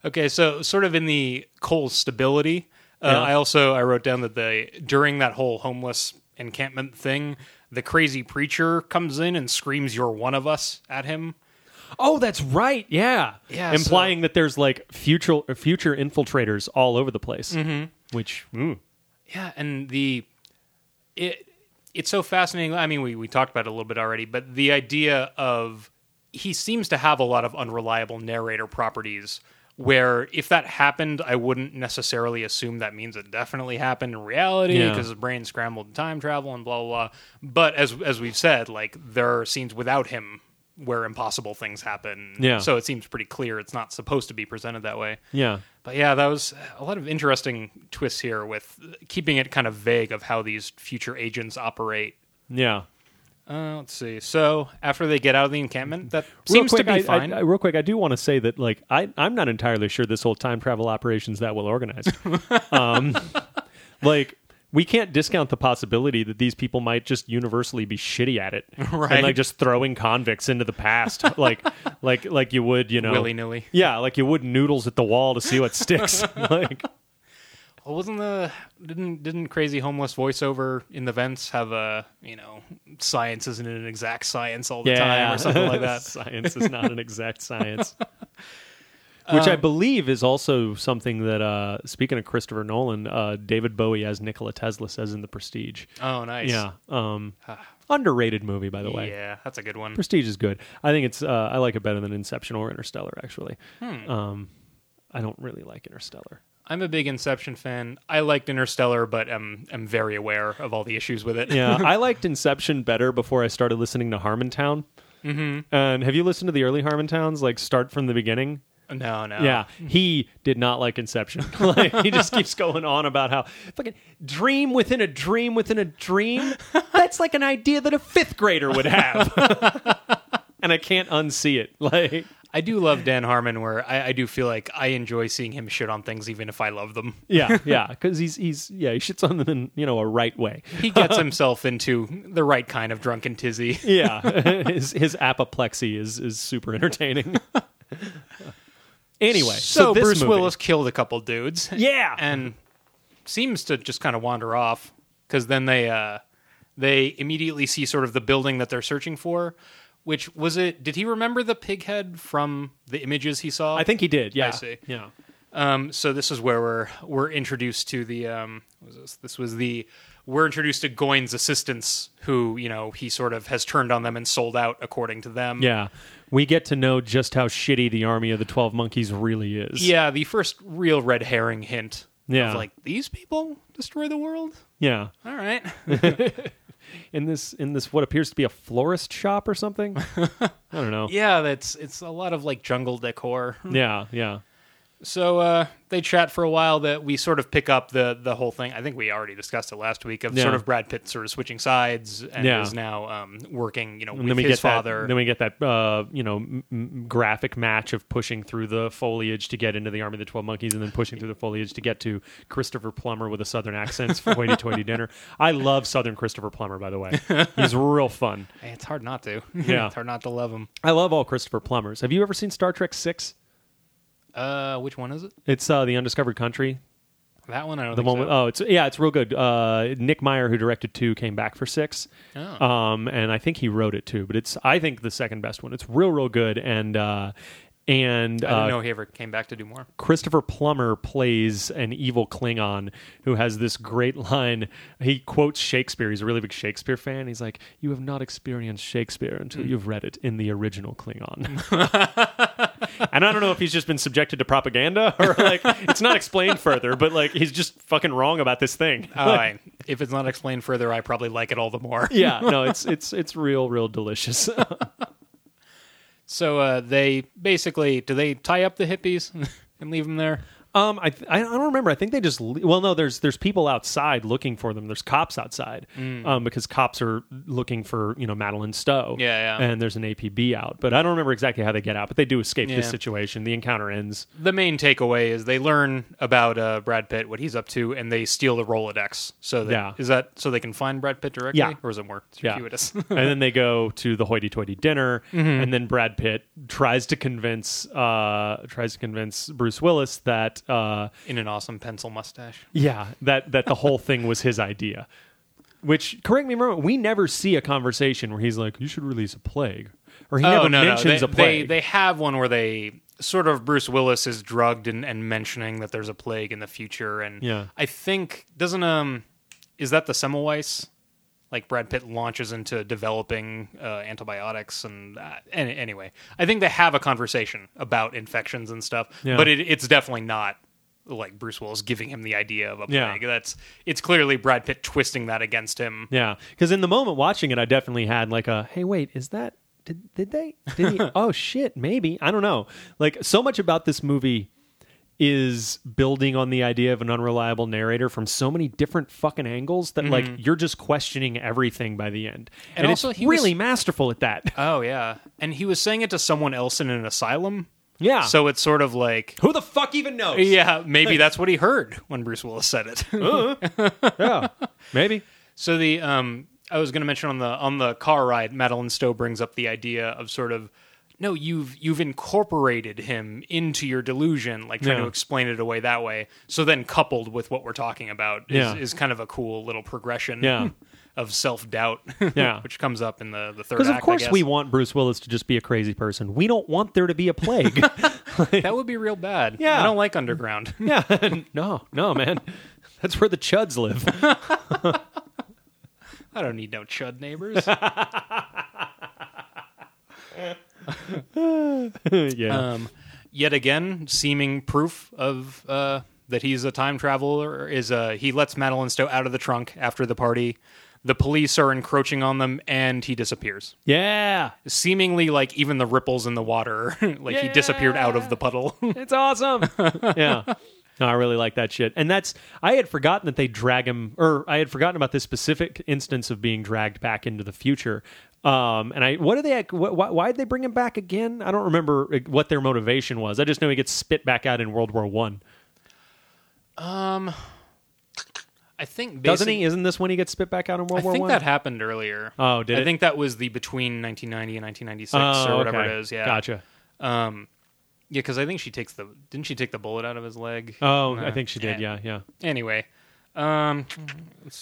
Okay, so sort of in the Cole stability, uh, Yeah. I also I wrote down that the during that whole homeless encampment thing, the crazy preacher comes in and screams "You're one of us" at him. Oh, that's right. Yeah, Yeah, implying that there's like future future infiltrators all over the place. Mm-hmm. Which mm, Yeah, and the it it's so fascinating. I mean, we we talked about it a little bit already, but the idea of he seems to have a lot of unreliable narrator properties. Where if that happened, I wouldn't necessarily assume that means it definitely happened in reality Yeah. because his brain scrambled time travel and blah blah blah. But as as we've said, like there are scenes without him where impossible things happen. Yeah. So it seems pretty clear it's not supposed to be presented that way. Yeah. But yeah, that was a lot of interesting twists here with keeping it kind of vague of how these future agents operate. Yeah. Uh, let's see. So after they get out of the encampment, that seems quick, to be I- fine. I, I, real quick, I do want to say that like I, I'm not entirely sure this whole time travel operation's that well organized. um, like we can't discount the possibility that these people might just universally be shitty at it, Right. And like just throwing convicts into the past, like like like you would, you know, Willy nilly. Yeah, like you would noodles at the wall to see what sticks. like Well, wasn't the didn't didn't crazy homeless voiceover in the vents have a you know science isn't an exact science all the time or something like that? science is not an exact science. Which I believe is also something that, uh, speaking of Christopher Nolan, uh, David Bowie as Nikola Tesla says in The Prestige. Oh, nice. Yeah, um, underrated movie by the way. Yeah, that's a good one. Prestige is good. I think it's. Uh, I like it better than Inception or Interstellar. Actually, Hmm. um, I don't really like Interstellar. I'm a big Inception fan. I liked Interstellar, but am am very aware of all the issues with it. Yeah, I liked Inception better before I started listening to Harmontown. Mm-hmm. And have you listened to the early Harmontowns? Like start from the beginning. no, no. Yeah, he did not like Inception. like, he just keeps going on about how fucking dream within a dream within a dream. That's like an idea that a fifth grader would have, and I can't unsee it. Like, I do love Dan Harmon, where I, I do feel like I enjoy seeing him shit on things, even if I love them. yeah, yeah, because he's he's yeah he shits on them in you know a right way. He gets himself into the right kind of drunken tizzy. Yeah, his his apoplexy is is super entertaining. anyway, so, so, this Bruce movie- Willis killed a couple dudes. yeah, and seems to just kind of wander off because then they uh, they immediately see sort of the building that they're searching for. Which was it? Did he remember the pig head from the images he saw? I think he did. Yeah, I see. Yeah, Um, so this is where we're we're introduced to the um, what was this? This was the we're introduced to Goines' assistants, who you know he sort of has turned on them and sold out, according to them. yeah. We get to know just how shitty the army of the Twelve Monkeys really is. yeah. The first real red herring hint. Yeah. Of like these people destroy the world. yeah. All right. In this in this what appears to be a florist shop or something. I don't know. yeah, that's it's a lot of like jungle decor. Yeah, yeah. So uh, they chat for a while. That we sort of pick up the the whole thing. I think we already discussed it last week of Yeah. sort of Brad Pitt sort of switching sides and Yeah. is now um, working, you know, with then we his get father. that. Then we get that. Uh, you know, m- m- graphic match of pushing through the foliage to get into the army of the Twelve Monkeys, and then pushing through the foliage to get to Christopher Plummer with a southern accent for hoity-toity dinner. I love Southern Christopher Plummer. By the way, he's real fun. Hey, it's hard not to. Yeah. it's hard not to love him. I love all Christopher Plummers. Have you ever seen Star Trek Six? Uh, which one is it? It's uh, the Undiscovered Country. That one I don't The one so. with, oh, it's yeah, it's real good. Uh, Nick Meyer, who directed two, came back for six. Oh. Um, and I think he wrote it too. But it's I think the second best one. It's real, real good. And uh, and I didn't uh, know he ever came back to do more. Christopher Plummer plays an evil Klingon who has this great line. He quotes Shakespeare. He's a really big Shakespeare fan. He's like, "You have not experienced Shakespeare until you've read it in the original Klingon." and I don't know if he's just been subjected to propaganda or like it's not explained further, but like he's just fucking wrong about this thing. All right. If it's not explained further, I probably like it all the more. yeah, no, it's it's it's real, real delicious. So uh, they basically do they tie up the hippies and leave them there? Um, I I don't remember. I think they just le- well, no. There's there's people outside looking for them. There's cops outside, um, because cops are looking for you know Madeleine Stowe. Mm. Yeah, yeah. And there's an APB out, but I don't remember exactly how they get out. But they do escape this situation. The encounter ends. The main takeaway is they learn about uh, Brad Pitt, what he's up to, and they steal the Rolodex. So that, Yeah. is that so they can find Brad Pitt directly, Yeah. or is it more circuitous? Yeah. and then they go to the hoity-toity dinner, Mm-hmm. and then Brad Pitt tries to convince uh tries to convince Bruce Willis that uh In an awesome pencil mustache. Yeah, that that the whole thing was his idea. Which, correct me if I'm wrong, we never see a conversation where he's like, "You should release a plague," or he never oh no, no, mentions they, a plague. They, they have one where they sort of Bruce Willis is drugged and, and mentioning that there's a plague in the future, and Yeah. I think doesn't um is that the Semmelweis like Brad Pitt launches into developing uh, antibiotics and uh, any, anyway, I think they have a conversation about infections and stuff, Yeah. but it, it's definitely not like Bruce Willis giving him the idea of a plague. Yeah. That's it's clearly Brad Pitt twisting that against him. Yeah, because in the moment watching it, I definitely had like a, hey, wait, is that did did they? Did he? oh shit, maybe I don't know. Like so much about this movie is building on the idea of an unreliable narrator from so many different fucking angles that like you're just questioning everything by the end, Mm-hmm. And also it's he was- really masterful at that. Oh yeah, and he was saying it to someone else in an asylum. Yeah. So it's sort of like, Who the fuck even knows? yeah, maybe that's what he heard when Bruce Willis said it. yeah, maybe. So the um, I was going to mention on the on the car ride, Madeleine Stowe brings up the idea of sort of no, you've you've incorporated him into your delusion, like trying Yeah. to explain it away that way. So then, coupled with what we're talking about, is, Yeah. is kind of a cool little progression. Yeah. Of self doubt, Yeah. which comes up in the the third Because of course we want Bruce Willis to just be a crazy person. We don't want there to be a plague. that would be real bad. Yeah. I don't like underground. yeah, no, no, man. That's where the chuds live. I don't need no chud neighbors. yeah, um, yet again, seeming proof of uh, that he's a time traveler is uh, he lets Madeleine Stowe out of the trunk after the party. The police are encroaching on them, and he disappears. yeah. Seemingly, like even the ripples in the water, like he disappeared out of the puddle. It's awesome. yeah. No, I really like that shit. And that's I had forgotten that they drag him or I had forgotten about this specific instance of being dragged back into the future. Um, and I what did they why, why did they bring him back again? I don't remember uh, what their motivation was. I just know he gets spit back out in World War 1. Um, I think Doesn't he? Isn't this when he gets spit back out in World I War think 1? that happened earlier. Oh, did I it? think that was the between 1990 and 1996 Oh, or whatever okay. it is. Yeah, Gotcha. Um, yeah, because I think she takes the didn't she take the bullet out of his leg? Oh, No. I think she did. Yeah, yeah. Anyway, um.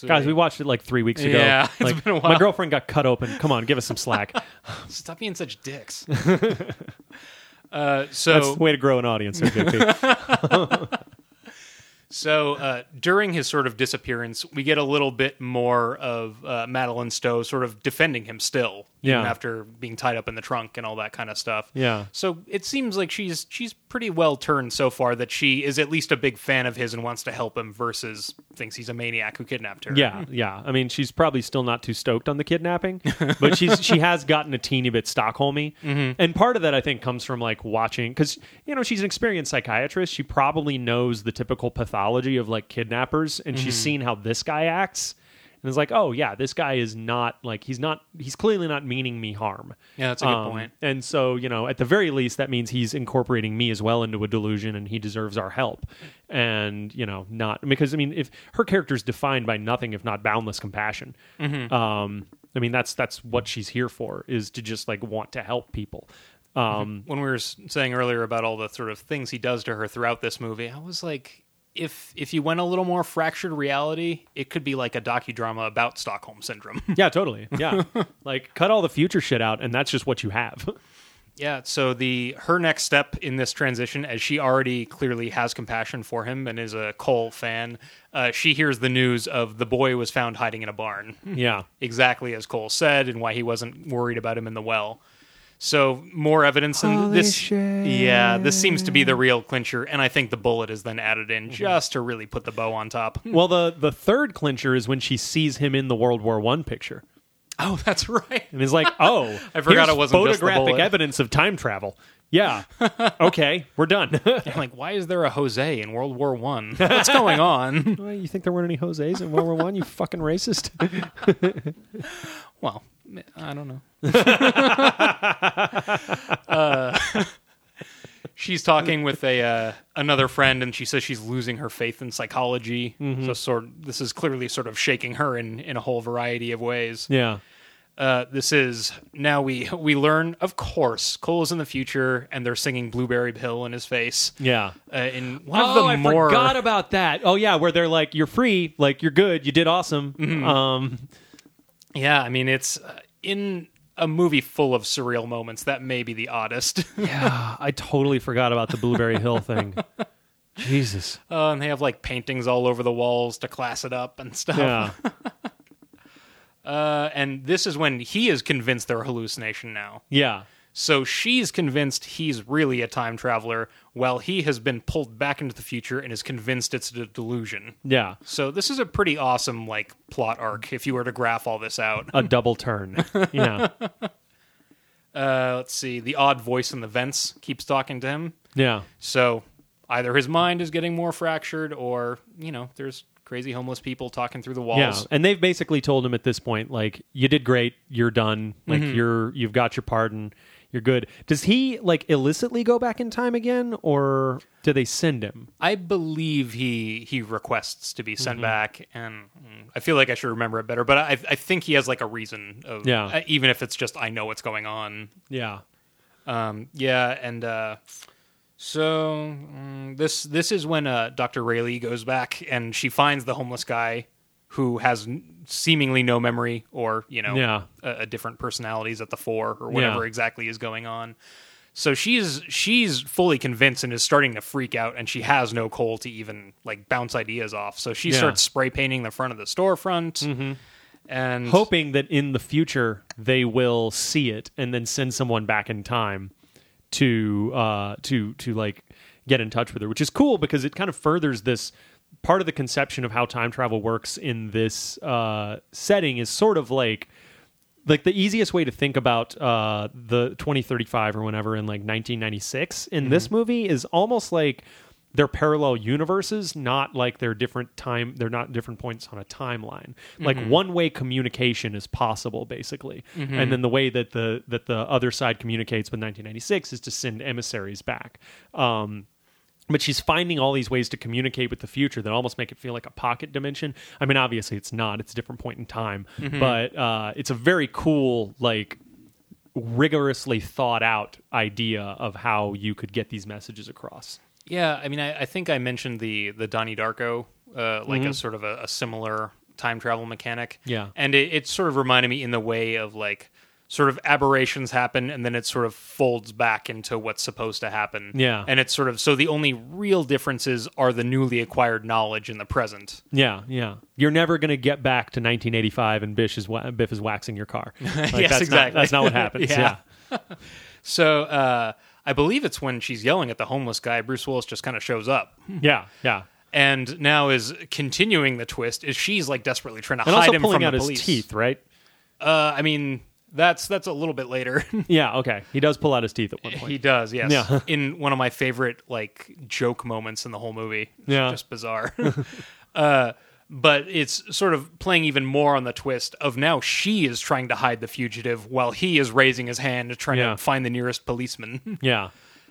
Guys, we watched it like three weeks ago. Yeah, it's like, been a while. My girlfriend got cut open. Come on, give us some slack. stop being such dicks. uh, so That's the way to grow an audience, there, JP. So uh, during his sort of disappearance, we get a little bit more of uh, Madeleine Stowe sort of defending him still, even Yeah. after being tied up in the trunk and all that kind of stuff. Yeah. So it seems like she's she's pretty well turned so far that she is at least a big fan of his and wants to help him versus thinks he's a maniac who kidnapped her. Yeah, yeah. I mean, she's probably still not too stoked on the kidnapping, but she's she has gotten a teeny bit Stockholmy, and part of that I think comes from like watching because you know she's an experienced psychiatrist. She probably knows the typical pathology of like kidnappers, and she's seen how this guy acts, and is like, oh yeah, this guy is not like he's not he's clearly not meaning me harm. Yeah, that's a good Um, point. And so, you know, at the very least, that means he's incorporating me as well into a delusion and he deserves our help. And, you know, not because, I mean, if her character is defined by nothing if not boundless compassion, Mm-hmm. um, I mean, that's that's what she's here for is to just like want to help people. Um, When we were s- saying earlier about all the sort of things he does to her throughout this movie, I was like, if if you went a little more fractured reality, it could be like a docudrama about Stockholm syndrome. yeah, totally. Yeah. like, cut all the future shit out and that's just what you have. Yeah, so the her next step in this transition, as she already clearly has compassion for him and is a Cole fan, uh, she hears the news of the boy was found hiding in a barn, yeah. exactly as Cole said, and why he wasn't worried about him in the well. So more evidence, and this, yeah, this seems to be the real clincher, and I think the bullet is then added in mm-hmm. just to really put the bow on top. Well, the, the third clincher is when she sees him in the World War One picture. Oh, that's right. And is like, oh, I forgot it wasn't just the photographic bullet. evidence of time travel. Yeah. okay, we're done. I'm like, why is there a Jose in World War One? What's going on? Well, you think there weren't any Jose's in World War One? You fucking racist. Well, I don't know. uh, she's talking with a uh, another friend, and she says she's losing her faith in psychology. So, sort this is clearly sort of shaking her in in a whole variety of ways. yeah. Uh, this is now we we learn, of course, Cole is in the future, and they're singing "Blueberry Hill" in his face. Yeah. Uh, in one of oh, the I more forgot about that. Oh yeah, where they're like, "You're free, like you're good, you did awesome." Mm-hmm. Um, yeah, I mean it's uh, in a movie full of surreal moments. That may be the oddest. yeah, I totally forgot about the Blueberry Hill thing. Jesus. Uh, and they have like paintings all over the walls to class it up and stuff. Yeah. Uh, and this is when he is convinced they're a hallucination now. Yeah. So she's convinced he's really a time traveler, while he has been pulled back into the future and is convinced it's a delusion. Yeah. So this is a pretty awesome like plot arc if you were to graph all this out. A double turn. Yeah. Uh, let's see. The odd voice in the vents keeps talking to him. Yeah. So either his mind is getting more fractured, or you know, there's crazy homeless people talking through the walls. Yeah, and they've basically told him at this point, like, you did great, you're done, like Mm-hmm. you're you've got your pardon, you're good. Does he like illicitly go back in time again, or do they send him? I believe he he requests to be sent Mm-hmm. back, and I feel like I should remember it better. But I I think he has like a reason of Yeah. uh, even if it's just I know what's going on. Yeah, Um, yeah, and uh, so mm, this this is when uh, Doctor Railly goes back and she finds the homeless guy who has seemingly no memory or you know Yeah. a, a different personalities at the fore or whatever Yeah. exactly is going on. So she's she's fully convinced and is starting to freak out, and she has no Cole to even like bounce ideas off. So she Yeah. starts spray painting the front of the storefront, and hoping that in the future they will see it and then send someone back in time to uh to to like get in touch with her which is cool because it kind of furthers this part of the conception of how time travel works in this uh setting is sort of like like the easiest way to think about uh the 2035 or whenever in like 1996 in this movie is almost like they're parallel universes not like they're different time they're not different points on a timeline. Like one way communication is possible basically. And then the way that the that the other side communicates with 1996 is to send emissaries back. Um but she's finding all these ways to communicate with the future that almost make it feel like a pocket dimension. I mean, obviously it's not; it's a different point in time, but uh, it's a very cool, like rigorously thought out idea of how you could get these messages across. Yeah, I mean, I, I think I mentioned the the Donnie Darko, uh, like a sort of a, a similar time travel mechanic. Mm-hmm. Yeah. and it, it sort of reminded me in the way of like sort of aberrations happen and then it sort of folds back into what's supposed to happen. Yeah. and it's sort of so the only real differences are the newly acquired knowledge in the present. Yeah, yeah. You're never going to get back to 1985 and Biff is wa- Biff is waxing your car. Like, Yes, that's Not, exactly. that's not what happens. Yeah. yeah. So uh, I believe it's when she's yelling at the homeless guy. Bruce Willis just kind of shows up. yeah, yeah. And now is continuing the twist. Is she's like desperately trying to And hide him pulling from out the his police? teeth, right? Uh, I mean, that's that's a little bit later. Yeah, okay. He does pull out his teeth at one point. he does, yes. Yeah. In one of my favorite like joke moments in the whole movie. It's Yeah. just bizarre. uh, but it's sort of playing even more on the twist of now she is trying to hide the fugitive while he is raising his hand to try Yeah. to find the nearest policeman. yeah,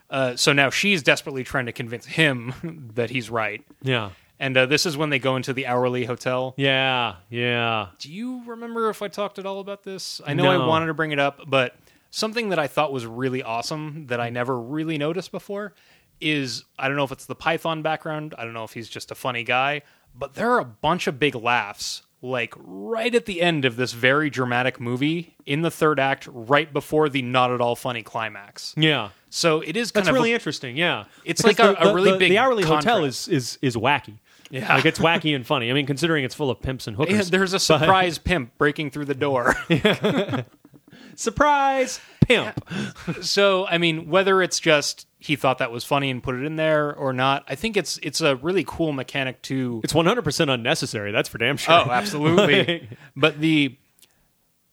Uh, so now she's desperately trying to convince him that he's right. yeah, And uh, this is when they go into the hourly hotel. yeah, yeah. Do you remember if I talked at all about this? I know I wanted to bring it up, but something that I thought was really awesome that I never really noticed before is I don't know if it's the Python background, I don't know if he's just a funny guy, but there are a bunch of big laughs like right at the end of this very dramatic movie in the third act right before the not at all funny climax. Yeah. So it is kind That's of really a- interesting. Yeah, It's Because like a- the, really the, big The hourly hotel is is is wacky. Yeah. like it's wacky and funny. I mean, considering it's full of pimps and Yeah, hookers. there's a surprise pimp breaking through the door. surprise pimp. so I mean, whether it's just he thought that was funny and put it in there or not, I think it's it's a really cool mechanic to. It's 100 percent unnecessary. That's for damn sure. Oh, absolutely. Like- but the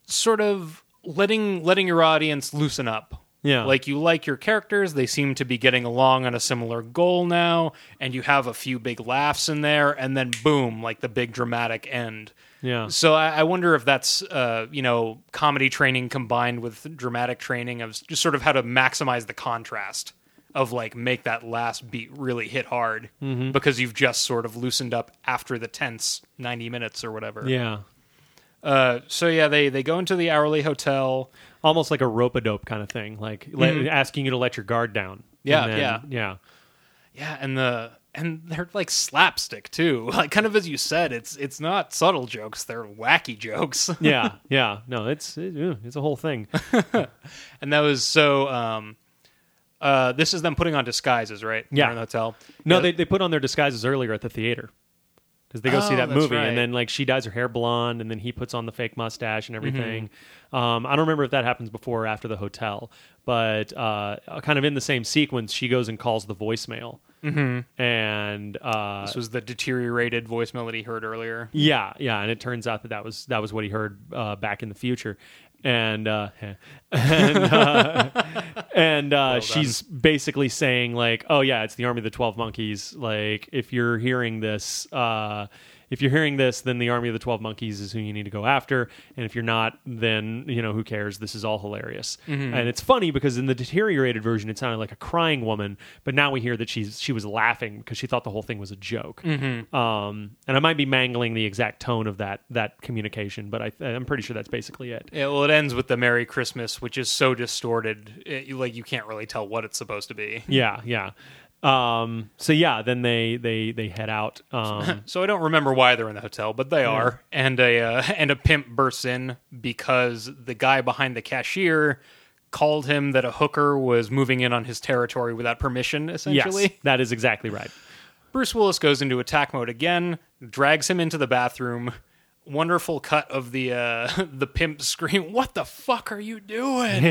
sort of letting letting your audience loosen up. Yeah. Like you like your characters, they seem to be getting along on a similar goal now, and you have a few big laughs in there, and then boom, like the big dramatic end. Yeah. So I, I wonder if that's uh, you know comedy training combined with dramatic training of just sort of how to maximize the contrast of like make that last beat really hit hard Mm-hmm. because you've just sort of loosened up after the tense ninety minutes or whatever. Yeah. Uh, so yeah, they they go into the hourly hotel. Almost like a rope a dope kind of thing, like le- asking you to let your guard down. Yeah, And yeah. yeah. Yeah, and the and they're like slapstick too. Like kind of as you said, it's it's not subtle jokes; they're wacky jokes. yeah, yeah. No, it's it, it's a whole thing. and that was so. Um, uh, this is them putting on disguises, right? Yeah. They're in the hotel. No, Yeah. they they put on their disguises earlier at the theater. Because they go see Oh, that movie, right. and then like she dyes her hair blonde, and then he puts on the fake mustache and everything. Mm-hmm. Um, I don't remember if that happens before or after the hotel, but uh, kind of in the same sequence, she goes and calls the voicemail, mm-hmm. and uh, This was the deteriorated voicemail that he heard earlier. yeah, yeah, and it turns out that that was that was what he heard uh, back in the future, and uh, and uh, and uh, she's basically saying like, oh yeah, it's the army of the twelve monkeys. Like if you're hearing this. Uh, if you're hearing this, then the army of the twelve monkeys is who you need to go after, and if you're not, then you know who cares. This is all hilarious, and it's funny because in the deteriorated version, it sounded like a crying woman, but now we hear that she's she was laughing because she thought the whole thing was a joke. Um, and I might be mangling the exact tone of that that communication, but I, I'm pretty sure that's basically it. Yeah, well, it ends with the Merry Christmas, which is so distorted, it, like you can't really tell what it's supposed to be. Yeah, yeah. Um, so yeah, then they they they head out. Um, So I don't remember why they're in the hotel, but they are. And a uh, and a pimp bursts in because the guy behind the cashier called him that a hooker was moving in on his territory without permission. Essentially, yes, that is exactly right. Bruce Willis goes into attack mode again, drags him into the bathroom. Wonderful cut of the uh, the pimp scream, "What the fuck are you doing?"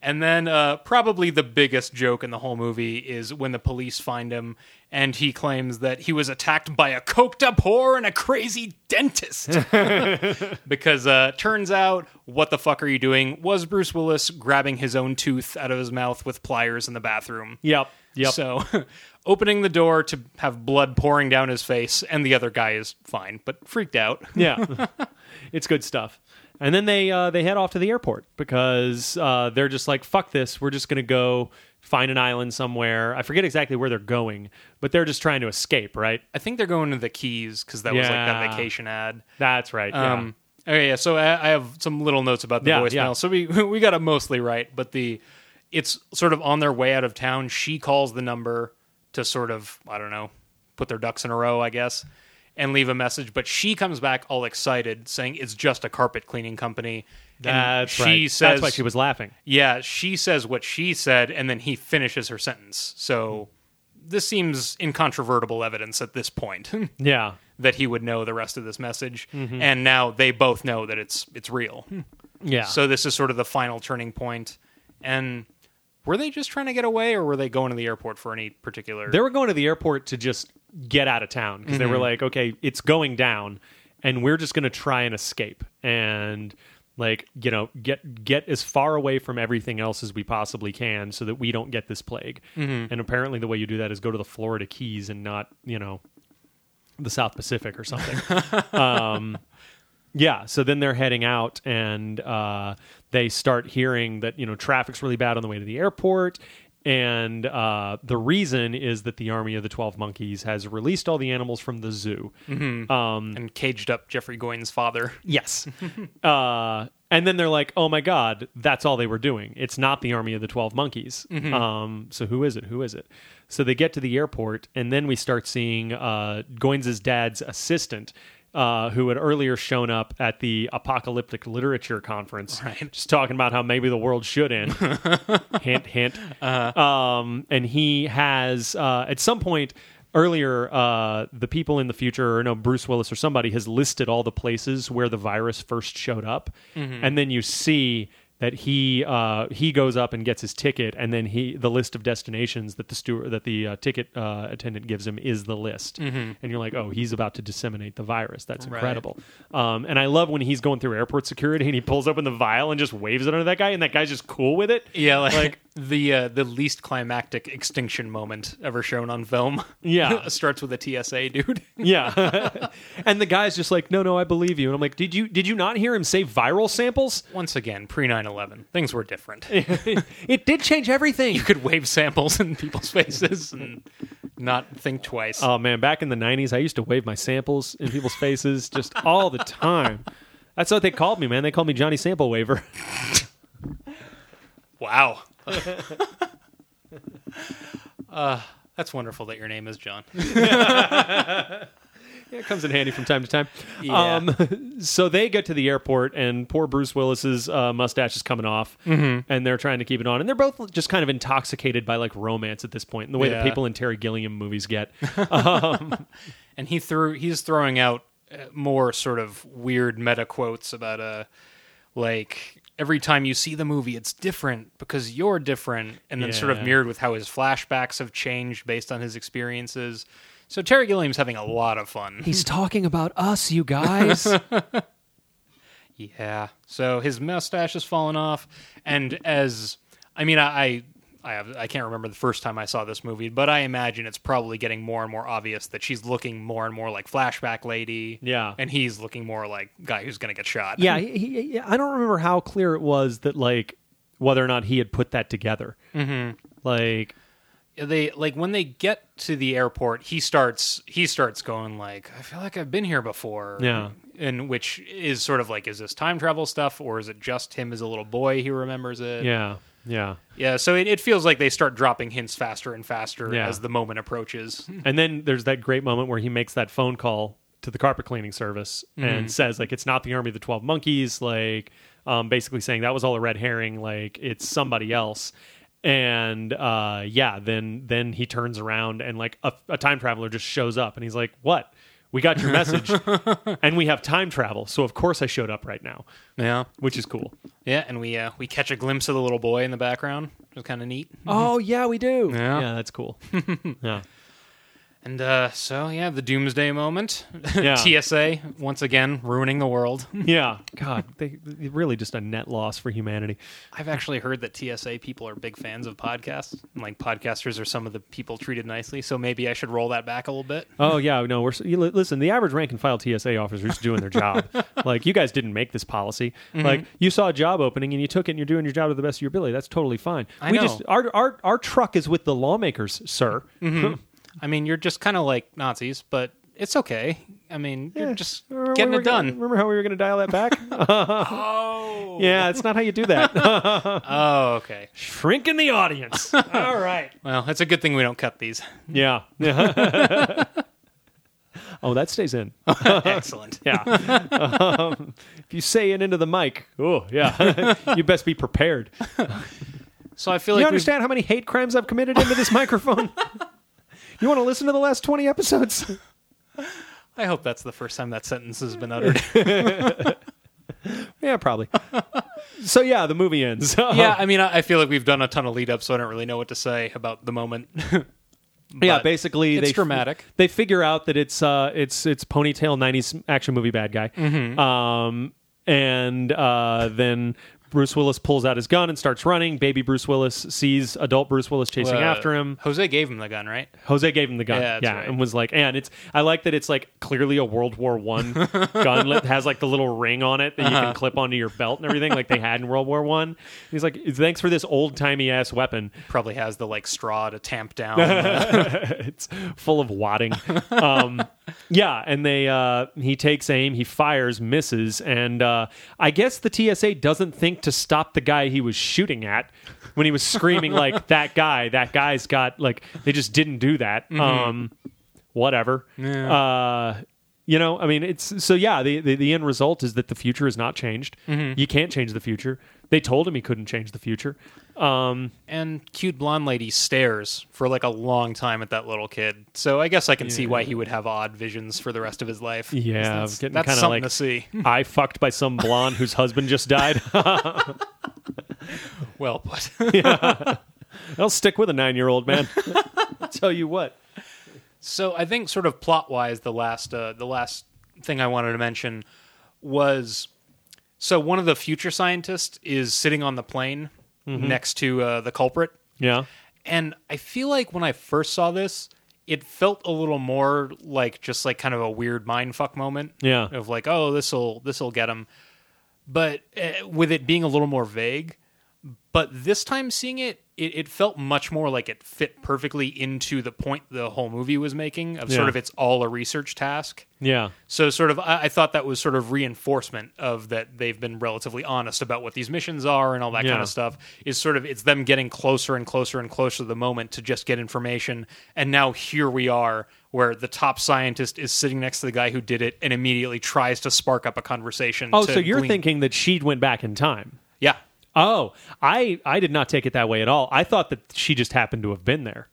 And then uh, probably the biggest joke in the whole movie is when the police find him and he claims that he was attacked by a coked up whore and a crazy dentist. because uh, turns out, what the fuck are you doing? Was Bruce Willis grabbing his own tooth out of his mouth with pliers in the bathroom? Yep, yep. So, opening the door to have blood pouring down his face, and the other guy is fine, but freaked out. yeah, it's good stuff. And then they uh, they head off to the airport because uh, they're just like fuck this. We're just gonna go find an island somewhere. I forget exactly where they're going, but they're just trying to escape. Right? I think they're going to the Keys because that was like that vacation ad. That's right. yeah. Um, okay, yeah. So I, I have some little notes about the Yeah, voicemail. yeah. So we we got it mostly right, but the it's sort of on their way out of town. She calls the number to sort of I don't know put their ducks in a row, I guess, and leave a message. But she comes back all excited, saying it's just a carpet cleaning company. That's she right. says That's why she was laughing. Yeah, she says what she said, and then he finishes her sentence. So this seems incontrovertible evidence at this point Yeah. that he would know the rest of this message, Mm-hmm. and now they both know that it's it's real. Yeah. So this is sort of the final turning point. And were they just trying to get away, or were they going to the airport for any particular? they were going to the airport to just get out of town because they were like, okay, it's going down, and we're just going to try and escape and like you know get get as far away from everything else as we possibly can so that we don't get this plague. And apparently, the way you do that is go to the Florida Keys and not you know the South Pacific or something. um, yeah, so then they're heading out and uh, they start hearing that you know traffic's really bad on the way to the airport, and uh, the reason is that the army of the Twelve Monkeys has released all the animals from the zoo. Um, and caged up Jeffrey Goines' father. yes, uh, and then they're like, "Oh my god, that's all they were doing. It's not the army of the Twelve Monkeys. Um, so who is it? Who is it?" So they get to the airport, and then we start seeing uh, Goines' dad's assistant. Uh, who had earlier shown up at the apocalyptic literature conference, Right. just talking about how maybe the world should end. hint, hint. Um, and he has uh, at some point earlier, uh, the people in the future, or no, Bruce Willis or somebody has listed all the places where the virus first showed up, and then you see that he uh, he goes up and gets his ticket, and then he the list of destinations that the steward that the uh, ticket uh, attendant gives him is the list, and you're like, oh, he's about to disseminate the virus. That's Right. incredible. Um, and I love when he's going through airport security and he pulls open the vial and just waves it under that guy, and that guy's just cool with it. Yeah, like, the uh, the least climactic extinction moment ever shown on film. Yeah. starts with a TSA dude. Yeah. and the guy's just like, "No, no, I believe you." And I'm like, "Did you did you not hear him say viral samples? Once again, pre 9/11, things were different. it did change everything." you could wave samples in people's faces and not think twice. Oh man, back in the 90s, I used to wave my samples in people's faces just all the time. That's what they called me, man. They called me Johnny Sample Waver. wow. Uh, that's wonderful that your name is John. Yeah, it comes in handy from time to time. Yeah. Um, so they get to the airport, and poor Bruce Willis's uh, mustache is coming off, Mm-hmm. and they're trying to keep it on, and they're both just kind of intoxicated by like romance at this point, in the way Yeah. that people in Terry Gilliam movies get. and he threw he's throwing out uh, more sort of weird meta quotes about uh like every time you see the movie it's different because you're different and then sort of mirrored with how his flashbacks have changed based on his experiences so terry gilliam's having a lot of fun He's talking about us, you guys. Yeah. So his mustache has fallen off, and as I mean, I I, I have I can't remember the first time I saw this movie, but I imagine it's probably getting more and more obvious that she's looking more and more like flashback lady. Yeah. and he's looking more like guy who's gonna get shot. yeah, he, he, I don't remember how clear it was that like whether or not he had put that together. Mm-hmm. Like, they like when they get to the airport, he starts he starts going like, I feel like I've been here before. Yeah. And which is sort of like, is this time travel stuff, or is it just him as a little boy? He remembers it. yeah, yeah. Yeah, so it, it feels like they start dropping hints faster and faster Yeah. as the moment approaches. And then there's that great moment where he makes that phone call to the carpet cleaning service and says like it's not the army of the 12 monkeys like um, basically saying that was all a red herring like it's somebody else and uh, yeah then then he turns around and like a, a time traveler just shows up and he's like what we got your message. And we have time travel so of course i showed up right now. Yeah, which is cool. Yeah, and we uh, we catch a glimpse of the little boy in the background, which is kind of neat. oh yeah we do. Yeah. yeah that's cool. Yeah And uh, so yeah, the doomsday moment. Yeah. TSA once again ruining the world. yeah god they, they really just a net loss for humanity I've actually heard that TSA people are big fans of podcasts. and, Like podcasters are some of the people treated nicely, so maybe I should roll that back a little bit. Oh yeah, no. We're you, listen. The average rank and file TSA officer is just doing their job. like you guys didn't make this policy. Mm-hmm. Like you saw a job opening and you took it and you're doing your job to the best of your ability. That's totally fine. I we know. just our our our truck is with the lawmakers, sir. I mean, you're just kind of like Nazis, but it's okay. I mean, you're just Remember getting we were it gonna- done. remember how we were going to dial that back? oh, yeah, it's not how you do that. oh, okay. Shrink in the audience. All right. Well, it's a good thing we don't cut these. Yeah. oh, that stays in. Excellent. Yeah. um, if you say it into the mic, oh yeah, you best be prepared. So I feel you like we've- understand how many hate crimes I've committed into this microphone? You want to listen to the last 20 episodes? I hope that's the first time that sentence has been uttered. yeah, probably. so, yeah, the movie ends. yeah, I mean, I feel like we've done a ton of lead up, so I don't really know what to say about the moment. yeah, basically, it's they dramatic. They figure out that it's uh, it's it's ponytail '90s action movie bad guy, Mm-hmm. um, and uh, then Bruce Willis pulls out his gun and starts running. Baby Bruce Willis sees adult Bruce Willis chasing Uh, after him. Jose gave him the gun, right? Jose gave him the gun, Yeah, yeah, right. and was like, and it's I like that it's like clearly a World War One gun that has like the little ring on it that you Uh-huh. can clip onto your belt and everything, like they had in World War One. He's like, thanks for this old timey ass weapon. Probably has the like straw to tamp down. it's full of wadding. Um, yeah, and they uh, he takes aim, he fires, misses, and uh, I guess the TSA doesn't think to stop the guy he was shooting at when he was screaming like that guy. That guy's got like they just didn't do that. Um, whatever. Uh, you know, I mean, it's so yeah. The, the the end result is that the future has not changed. You can't change the future. They told him he couldn't change the future. Um, and cute blonde lady stares for like a long time at that little kid. So I guess I can see why he would have odd visions for the rest of his life. Yeah, that's, getting that's something like- to see. I fucked by some blonde whose husband just died. well put. I'll stick with a nine year old man. I'll tell you what. So I think, sort of plot wise, the last uh, the last thing I wanted to mention was so one of the future scientists is sitting on the plane next to uh, the culprit, Yeah. and I feel like when I first saw this, it felt a little more like just like kind of a weird mind fuck moment. Yeah. of like, oh, this will this will get him, but uh, with it being a little more vague. But this time seeing it, it, it felt much more like it fit perfectly into the point the whole movie was making of sort Yeah. of it's all a research task. Yeah. So sort of, I, I thought that was sort of reinforcement of that they've been relatively honest about what these missions are and all that kind Yeah. of stuff. Is sort of it's them getting closer and closer and closer to the moment to just get information, and now here we are, where the top scientist is sitting next to the guy who did it and immediately tries to spark up a conversation. Oh, to so you're glean- thinking that she'd went back in time. yeah. Oh, I I did not take it that way at all. I thought that she just happened to have been there.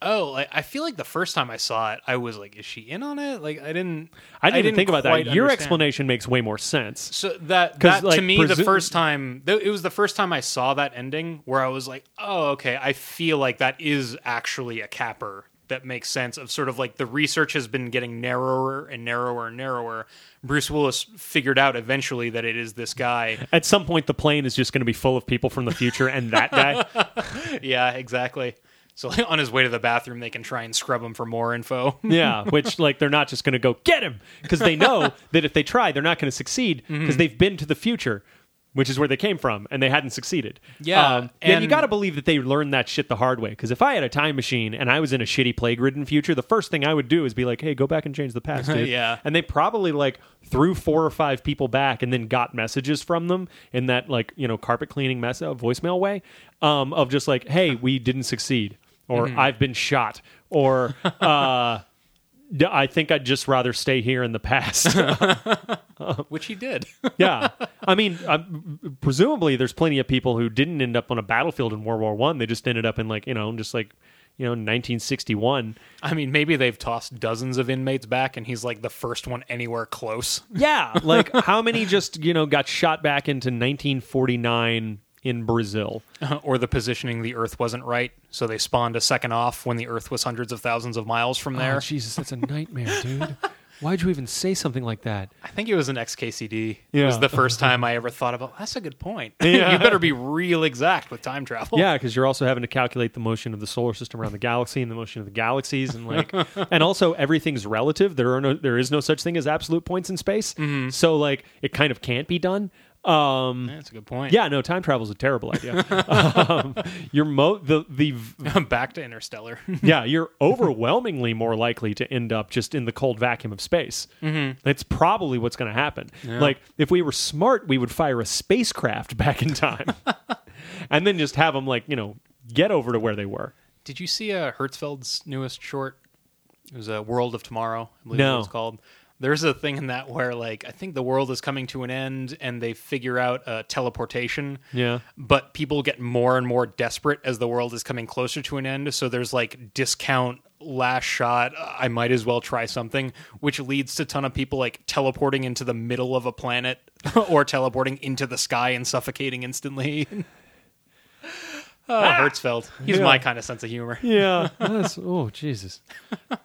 Oh, like, I feel like the first time I saw it, I was like, "Is she in on it?" Like I didn't. I didn't, even think about that. Your understand. explanation makes way more sense. So that that like, to me, the first time th- it was the first time I saw that ending where I was like, "Oh, okay." I feel like that is actually a capper that makes sense. Of sort of like the research has been getting narrower and narrower and narrower. Bruce Willis figured out eventually that it is this guy. At some point, the plane is just going to be full of people from the future, and that guy. yeah, exactly. So like, on his way to the bathroom, they can try and scrub him for more info. Yeah, which like they're not just going to go get him because they know that if they try, they're not going to succeed because Mm-hmm. they've been to the future, which is where they came from, and they hadn't succeeded. Yeah, um, and you got to believe that they learned that shit the hard way. Because if I had a time machine and I was in a shitty plague-ridden future, the first thing I would do is be like, "Hey, go back and change the past, dude." Yeah. and they probably like threw four or five people back and then got messages from them in that like you know carpet cleaning mess uh, voicemail way um, of just like, "Hey, we didn't succeed," or Mm-hmm. "I've been shot," or. uh I think I'd just rather stay here in the past. Which he did. yeah, I mean, uh, presumably there's plenty of people who didn't end up on a battlefield in World War One. They just ended up in like you know, just like you know, 1961. I mean, maybe they've tossed dozens of inmates back, and he's like the first one anywhere close. Yeah, like how many just you know got shot back into 1949 in Brazil? Uh-huh. or the positioning the Earth wasn't right, so they spawned a second off when the Earth was hundreds of thousands of miles from oh, there. Oh, Jesus, that's a nightmare, dude. Why'd you even say something like that? I think it was an XKCD. It was the first time I ever thought about. That's a good point. Yeah. you better be real exact with time travel. Yeah, because you're also having to calculate the motion of the solar system around the galaxy and the motion of the galaxies, and like, and also everything's relative. There are no, there is no such thing as absolute points in space. Mm-hmm. So like, it kind of can't be done. Um, that's a good point. yeah, no, time travel is a terrible idea. um, you're mo the the back to Interstellar. yeah, you're overwhelmingly more likely to end up just in the cold vacuum of space. Mm-hmm. That's probably what's going to happen. Like, if we were smart, we would fire a spacecraft back in time, and then just have them like you know get over to where they were. Did you see uh, Hertzfeldt's newest short? It was a World of Tomorrow. I believe No. it's called. There's a thing in that where like I think the world is coming to an end, and they figure out uh, teleportation. Yeah. but people get more and more desperate as the world is coming closer to an end. So there's like discount last shot. I might as well try something, which leads to a ton of people like teleporting into the middle of a planet or teleporting into the sky and suffocating instantly. oh, Hertzfeldt. He's Yeah. my kind of sense of humor. Yeah. Oh Jesus,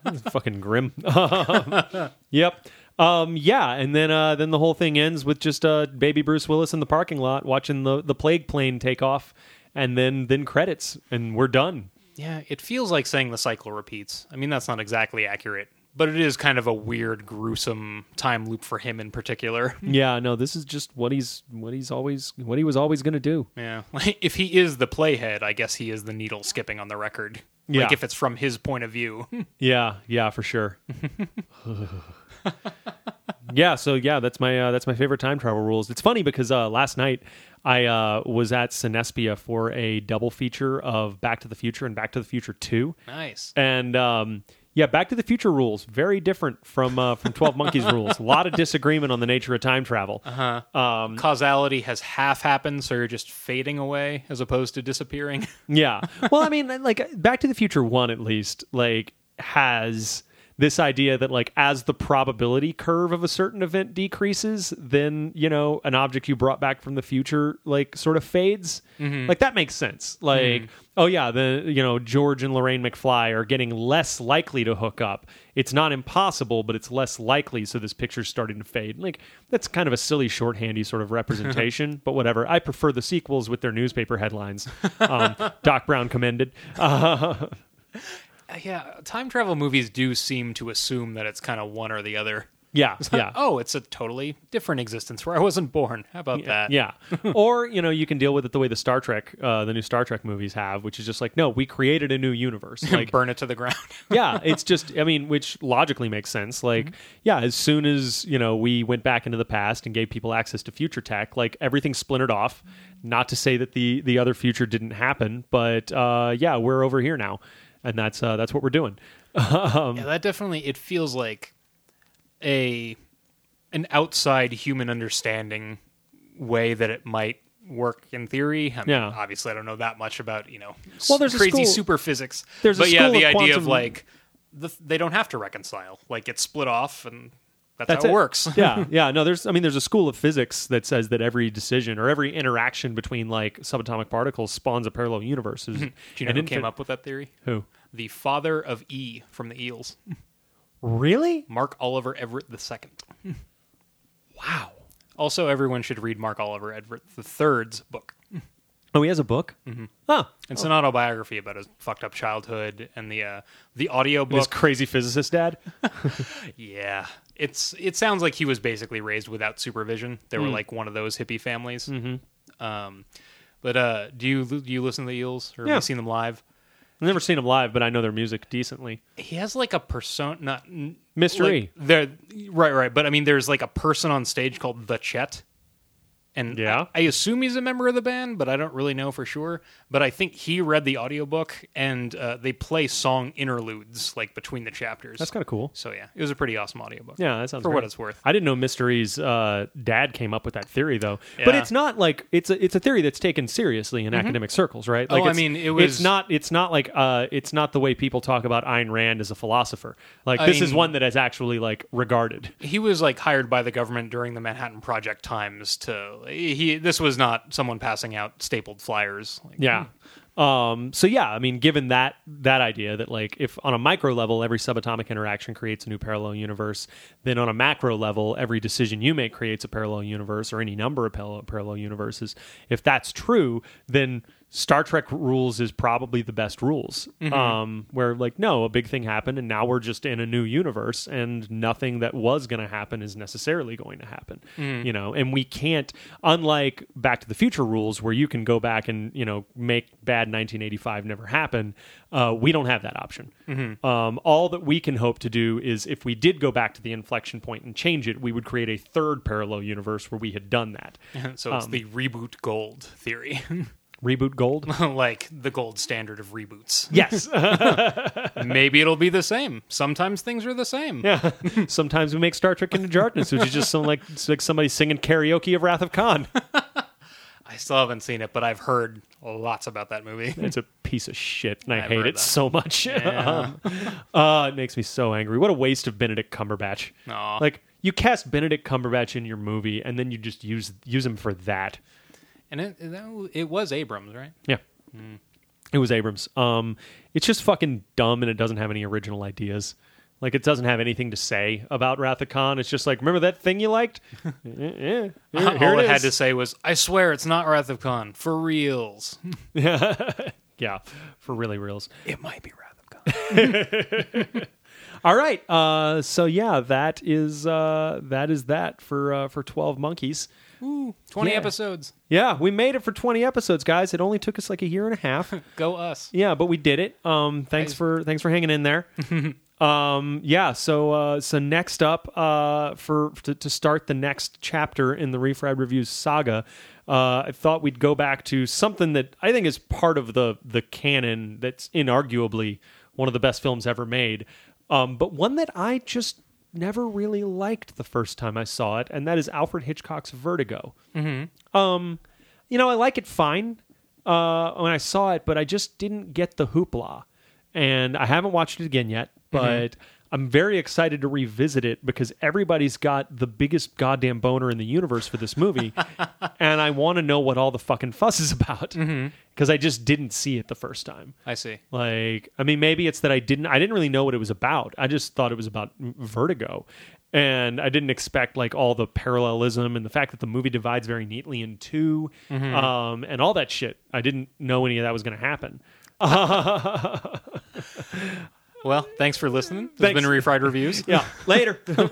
that's fucking grim. yep. Um, yeah, and then uh, then the whole thing ends with just uh, baby Bruce Willis in the parking lot watching the the plague plane take off, and then then credits, and we're done. Yeah, it feels like saying the cycle repeats. I mean, that's not exactly accurate, but it is kind of a weird, gruesome time loop for him in particular. Yeah, no, this is just what he's what he's always what he was always going to do. Yeah. Like, if he is the playhead, I guess he is the needle skipping on the record. Yeah. Like if it's from his point of view. Yeah, yeah, for sure. yeah, so yeah, that's my uh, that's my favorite time travel rules. It's funny because uh, last night I uh, was at Cinespia for a double feature of Back to the Future and Back to the Future Two, nice. and um, yeah, Back to the Future rules very different from uh, from Twelve Monkeys rules. A lot of disagreement on the nature of time travel. Uh-huh. Um, Causality has half happened, so you're just fading away as opposed to disappearing. Yeah. Well, I mean, like Back to the Future One, at least, like has this idea that like as the probability curve of a certain event decreases, then you know an object you brought back from the future like sort of fades. Like that makes sense. Like oh yeah, the you know George and Lorraine McFly are getting less likely to hook up. It's not impossible, but it's less likely. So this picture's starting to fade. Like that's kind of a silly shorthandy sort of representation, but whatever. I prefer the sequels with their newspaper headlines. Um, Doc Brown commended. Uh, yeah, time travel movies do seem to assume that it's kind of one or the other. yeah, yeah. Oh, it's a totally different existence where I wasn't born. How about that? Yeah. or, you know, you can deal with it the way the Star Trek, uh, the new Star Trek movies have, which is just like, no, we created a new universe. Like, Burn it to the ground. yeah, it's just, I mean, which logically makes sense. Like, yeah, as soon as, you know, we went back into the past and gave people access to future tech, like everything splintered off. Not to say that the, the other future didn't happen, but uh, yeah, we're over here now. And that's, uh, that's what we're doing. Um, yeah, that definitely it feels like a an outside human understanding way that it might work in theory. I mean, Yeah. obviously, I don't know that much about you know Well, there's crazy school- super physics. there's a but yeah, the of idea quantum- of like the, they don't have to reconcile. Like it's split off, and that's, That's how it, it. works. yeah, yeah. No, there's. I mean, there's a school of physics that says that every decision or every interaction between like subatomic particles spawns a parallel universe. Do you know who came up with that theory? Who? The father of E from the Eels, Really? Mark Oliver Everett II. Wow. Also, everyone should read Mark Oliver Everett III's book. Oh, he has a book. Mm-hmm. Huh. It's an autobiography about his fucked up childhood and the uh, the audio book. His book. crazy physicist dad. Yeah, it's it sounds like he was basically raised without supervision. They were like one of those hippie families. Mm-hmm. Um, but uh, do you do you listen to the Eels or Yeah. have you seen them live? I've never seen him live, but I know their music decently. He has like a persona, not Mystery. Like, there, right, right. But I mean, there's like a person on stage called the Chet. And Yeah. I, I assume he's a member of the band, but I don't really know for sure. But I think he read the audiobook and uh, they play song interludes like between the chapters. That's kind of cool. so yeah, it was a pretty awesome audiobook. Yeah, that sounds for great. what it's worth. I didn't know Mr. E's uh, dad came up with that theory though. But it's not like it's a it's a theory that's taken seriously in academic circles, right? Like Oh, I mean, it it's was- not it's not like uh, it's not the way people talk about Ayn Rand as a philosopher. Like I this is mean- one that is actually like regarded. he was like hired by the government during the Manhattan Project times to he this was not someone passing out stapled flyers like, Yeah. Um, so yeah, I mean, given that that idea that like if on a micro level every subatomic interaction creates a new parallel universe, then on a macro level every decision you make creates a parallel universe or any number of parallel, parallel universes. If that's true, then Star Trek rules is probably the best rules. Um, where like no, a big thing happened and now we're just in a new universe and nothing that was going to happen is necessarily going to happen. You know, and we can't unlike Back to the Future rules where you can go back and, you know, make bad 1985 never happen. Uh, we don't have that option. Um, all that we can hope to do is if we did go back to the inflection point and change it, we would create a third parallel universe where we had done that. so it's the reboot gold theory Reboot gold? like the gold standard of reboots yes. maybe it'll be the same sometimes things are the same Yeah. Sometimes we make Star Trek into Darkness, which is just some like it's like somebody singing karaoke of Wrath of Khan. I still haven't seen it but I've heard lots about that movie It's a piece of shit, and I I've hate heard it that. so much. Yeah. uh, it makes me so angry. What a waste of Benedict Cumberbatch. Aw. Like you cast Benedict Cumberbatch in your movie, and then you just use use him for that. And it, it was Abrams right Yeah. It was Abrams. Um, it's just fucking dumb, and it doesn't have any original ideas. Like it doesn't have anything to say about Wrath of Khan. It's just like, remember that thing you liked? Eh, here- here all it it had to say was I swear it's not Wrath of Khan for reals Yeah, for really reals. it might be Wrath of Khan All right. Uh, so yeah, that is uh, that is that for uh, for twelve monkeys. Ooh, 20 Yeah. episodes Yeah, we made it for twenty episodes, guys. It only took us like a year and a half. go us yeah, but we did it. Um, thanks Nice. for thanks for hanging in there. um, yeah. So uh, so next up, uh, for to, to start the next chapter in the Refried Reviews saga. Uh, I thought we'd go back to something that I think is part of the the canon that's inarguably one of the best films ever made, um, but one that I just never really liked the first time I saw it, and that is Alfred Hitchcock's Vertigo. Um, you know, I like it fine uh, when I saw it, but I just didn't get the hoopla. And I haven't watched it again yet, but I'm very excited to revisit it because everybody's got the biggest goddamn boner in the universe for this movie. and I want to know what all the fucking fuss is about because I just didn't see it the first time. I see Like, I mean, maybe it's that I didn't, I didn't really know what it was about. I just thought it was about vertigo. And I didn't expect like all the parallelism and the fact that the movie divides very neatly in 2 um, and all that shit. I didn't know any of that was going to happen. well thanks for listening this Thanks. has been refried reviews Yeah, later.